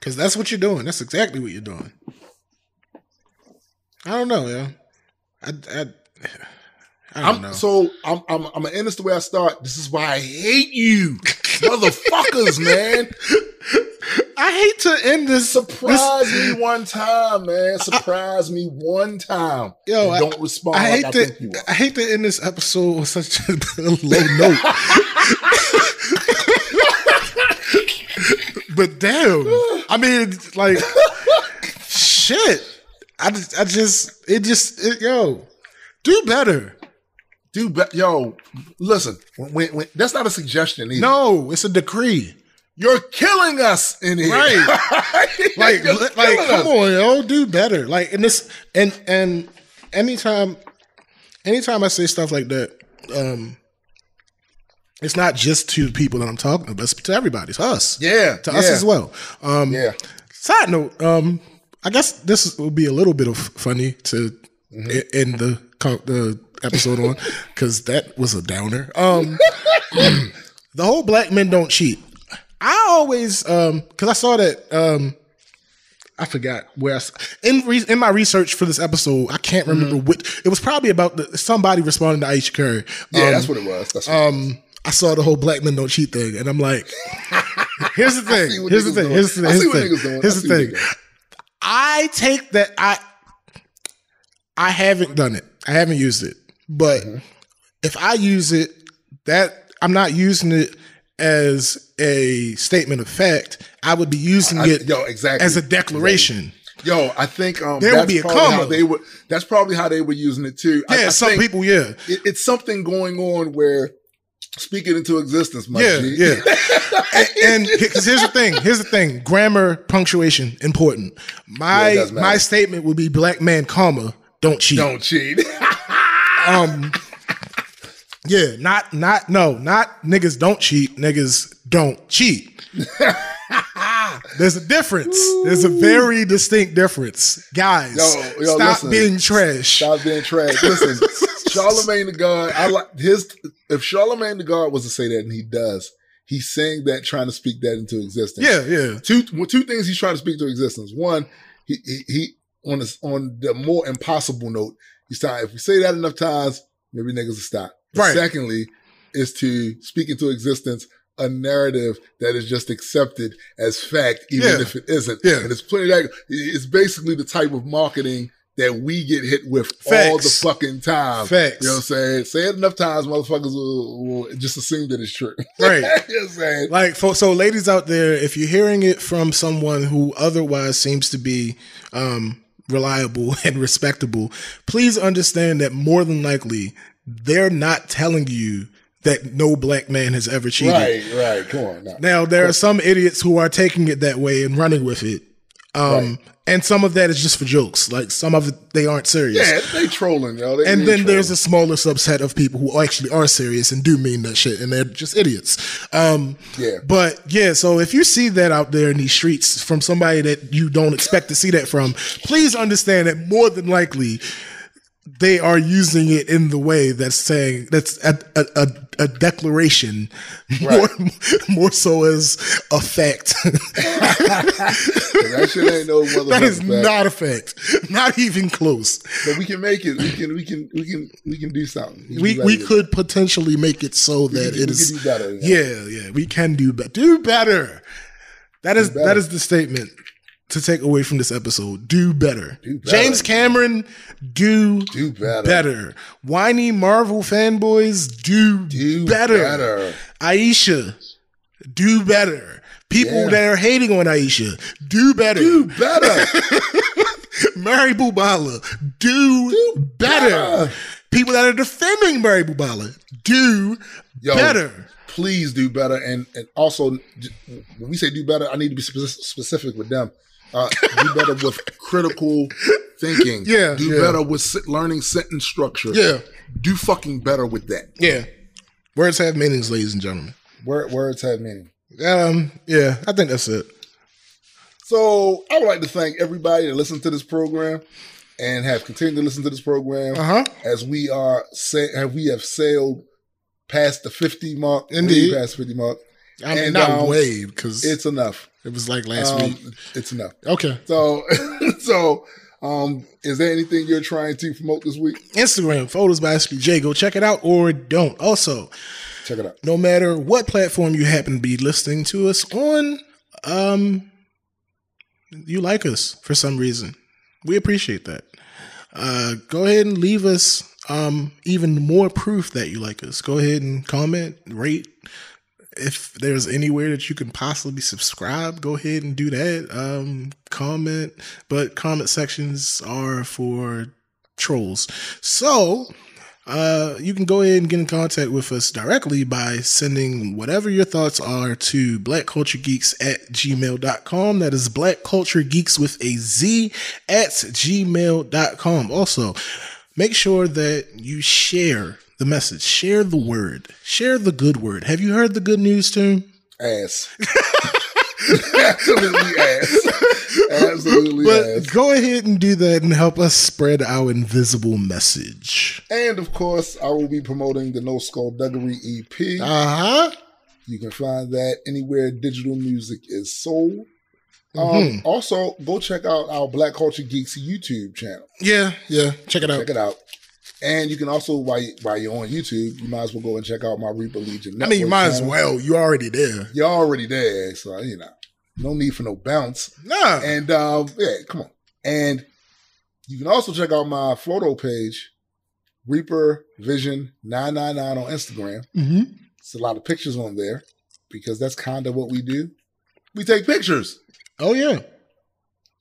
Cause that's what you're doing. That's exactly what you're doing. I don't know, yeah. I I, I don't I'm, know. so I'm, I'm, I'm gonna end this the way I start. This is why I hate you, motherfuckers, man. I hate to end this. Surprise me one time, man. Surprise me one time. Yo, I- don't respond I like hate I to are. I hate to end this episode with such a low note. but damn, I mean, like, shit. I just, I just, it just, it, yo, do better. Do but yo, listen, when, when, that's not a suggestion either. No, it's a decree. You're killing us in here. Right. Like, You're like, come on, yo, do better. Like, and this, and and anytime, anytime I say stuff like that, um, it's not just to the people that I'm talking about, it's to everybody. It's us. Yeah. to yeah, us as well. Um, Yeah. Side note, um, I guess this will be a little bit of funny to Mm-hmm. end the the episode on because that was a downer. Um, the whole black men don't cheat. I always um because I saw that um I forgot where I, in re, in my research for this episode I can't remember which it was probably about the, somebody responding to Ayesha Curry. Yeah, Um, that's what it was. That's what um, I saw the whole black men don't cheat thing, and I'm like, here's the thing. Here's the thing. Here's the thing. Here's the thing. I Here's the thing. I take that. I I haven't done it. I haven't used it. But Mm-hmm. if I use it, that I'm not using it as a statement of fact. I would be using I- it yo, exactly. as a declaration. Yo, I think um, There would be a comma. they were. That's probably how they were using it too. I- Yeah, I some think people, yeah. it, it's something going on where speaking into existence. My Yeah, G. yeah. and because here's the thing, here's the thing: grammar, punctuation, important. My it matter. my statement would be black man, comma, don't cheat. Don't cheat. Um, yeah, not not no, not niggas don't cheat. Niggas don't cheat. There's a difference. There's a very distinct difference, guys. Yo, yo, stop listen. being trash. Stop being trash. Listen, Charlemagne the God. I like his. If Charlemagne the God was to say that, and he does, he's saying that trying to speak that into existence. Yeah, yeah, Two well, two things he's trying to speak to existence. One, he he, he on this on the more impossible note, he's trying. If we say that enough times, maybe niggas will stop. Right. Secondly, is to speak into existence a narrative that is just accepted as fact, even Yeah. if it isn't. Yeah. And it's plenty that it's basically the type of marketing that we get hit with all the fucking time. Facts. You know what I'm saying? Say it enough times, motherfuckers will, will just assume that it's true. Right. you know what I'm saying? Like, for, so ladies out there, if you're hearing it from someone who otherwise seems to be um, reliable and respectable, please understand that more than likely they're not telling you that no black man has ever cheated. Right, right. Come on. Now. Now there are some idiots who are taking it that way and running with it. Um, and some of that is just for jokes. Like some of it, they aren't serious. Yeah, they trolling, yo. They, And then there's a smaller subset of people who actually are serious and do mean that shit, and they're just idiots. Um, Yeah. But yeah, so if you see that out there in these streets from somebody that you don't expect to see that from, please understand that more than likely they are using it in the way that's saying that's a a, a, a declaration more more so as a fact. that shit ain't no motherfucking that is fact. not a fact, not even close. But we can make it. We can. We can. We can. We can do something. can we we could potentially make it so that can- it we is can do better, Yeah, yeah, we can do better. Do better. That is better. that is the statement to take away from this episode. Do better. Do better. James Cameron, do Do better. better. Whiny Marvel fanboys, do, Do better. better. Ayesha, do better. People Yeah. that are hating on Ayesha, do better. Do better. Mary Bubala, do, better. better. People that are defending Mary Bubala, do Yo, better. Please do better. And and also, when we say do better, I need to be specific with them. Uh, do better with critical thinking. Yeah, Do yeah. better with learning sentence structure. Yeah, Do fucking better with that. yeah. Words have meanings, ladies and gentlemen. Word, words have meaning. Um, yeah, I think that's it. So I would like to thank everybody that listened to this program and have continued to listen to this program Uh huh. as we are say have we have sailed past the fifty mark. way Indeed. past fifty mark. I mean, And, not um, way because It's enough. It was like last Um, week. It's enough. Okay. So so um is there anything you're trying to promote this week? Instagram photos by SPJ. Go check it out or don't. Also, Check it out. no matter what platform you happen to be listening to us on, um, you like us for some reason. We appreciate that. Uh, go ahead and leave us um, even more proof that you like us. Go ahead and comment, rate. If there's anywhere that you can possibly subscribe, go ahead and do that. Um, comment, but comment sections are for trolls. So, uh, you can go ahead and get in contact with us directly by sending whatever your thoughts are to blackculturegeeks at gmail.com. That is black culture geeks with a Z at gmail.com. Also, make sure that you share the message, share the word, share the good word. Have you heard the good news, Tim? Ass. Absolutely ass. Absolutely But ass. go ahead and do that and help us spread our invisible message. And of course, I will be promoting the No Skull Skullduggery EP. Uh huh. You can find that anywhere digital music is sold. Um, Mhm. also, go check out our Black Culture Geeks YouTube channel. Yeah, yeah. Check it out. Check it out. And you can also, while, while you're on YouTube, you might as well go and check out my Reaper Legion I mean, you might as well. You're already there. You're already there, so you know, no need for no bounce. Nah. And um, yeah, come on. And you can also check out my photo page, Reaper Vision 999 on Instagram. Mm-hmm. It's a lot of pictures on there because that's kind of what we do. We take pictures. Oh yeah.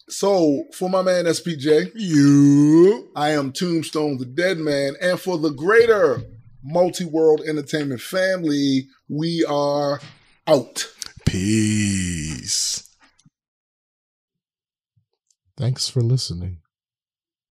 So for my man SPJ, You. I am Tombstone the Dead Man, and for the greater multi-world entertainment family, we are out. Peace. Thanks for listening.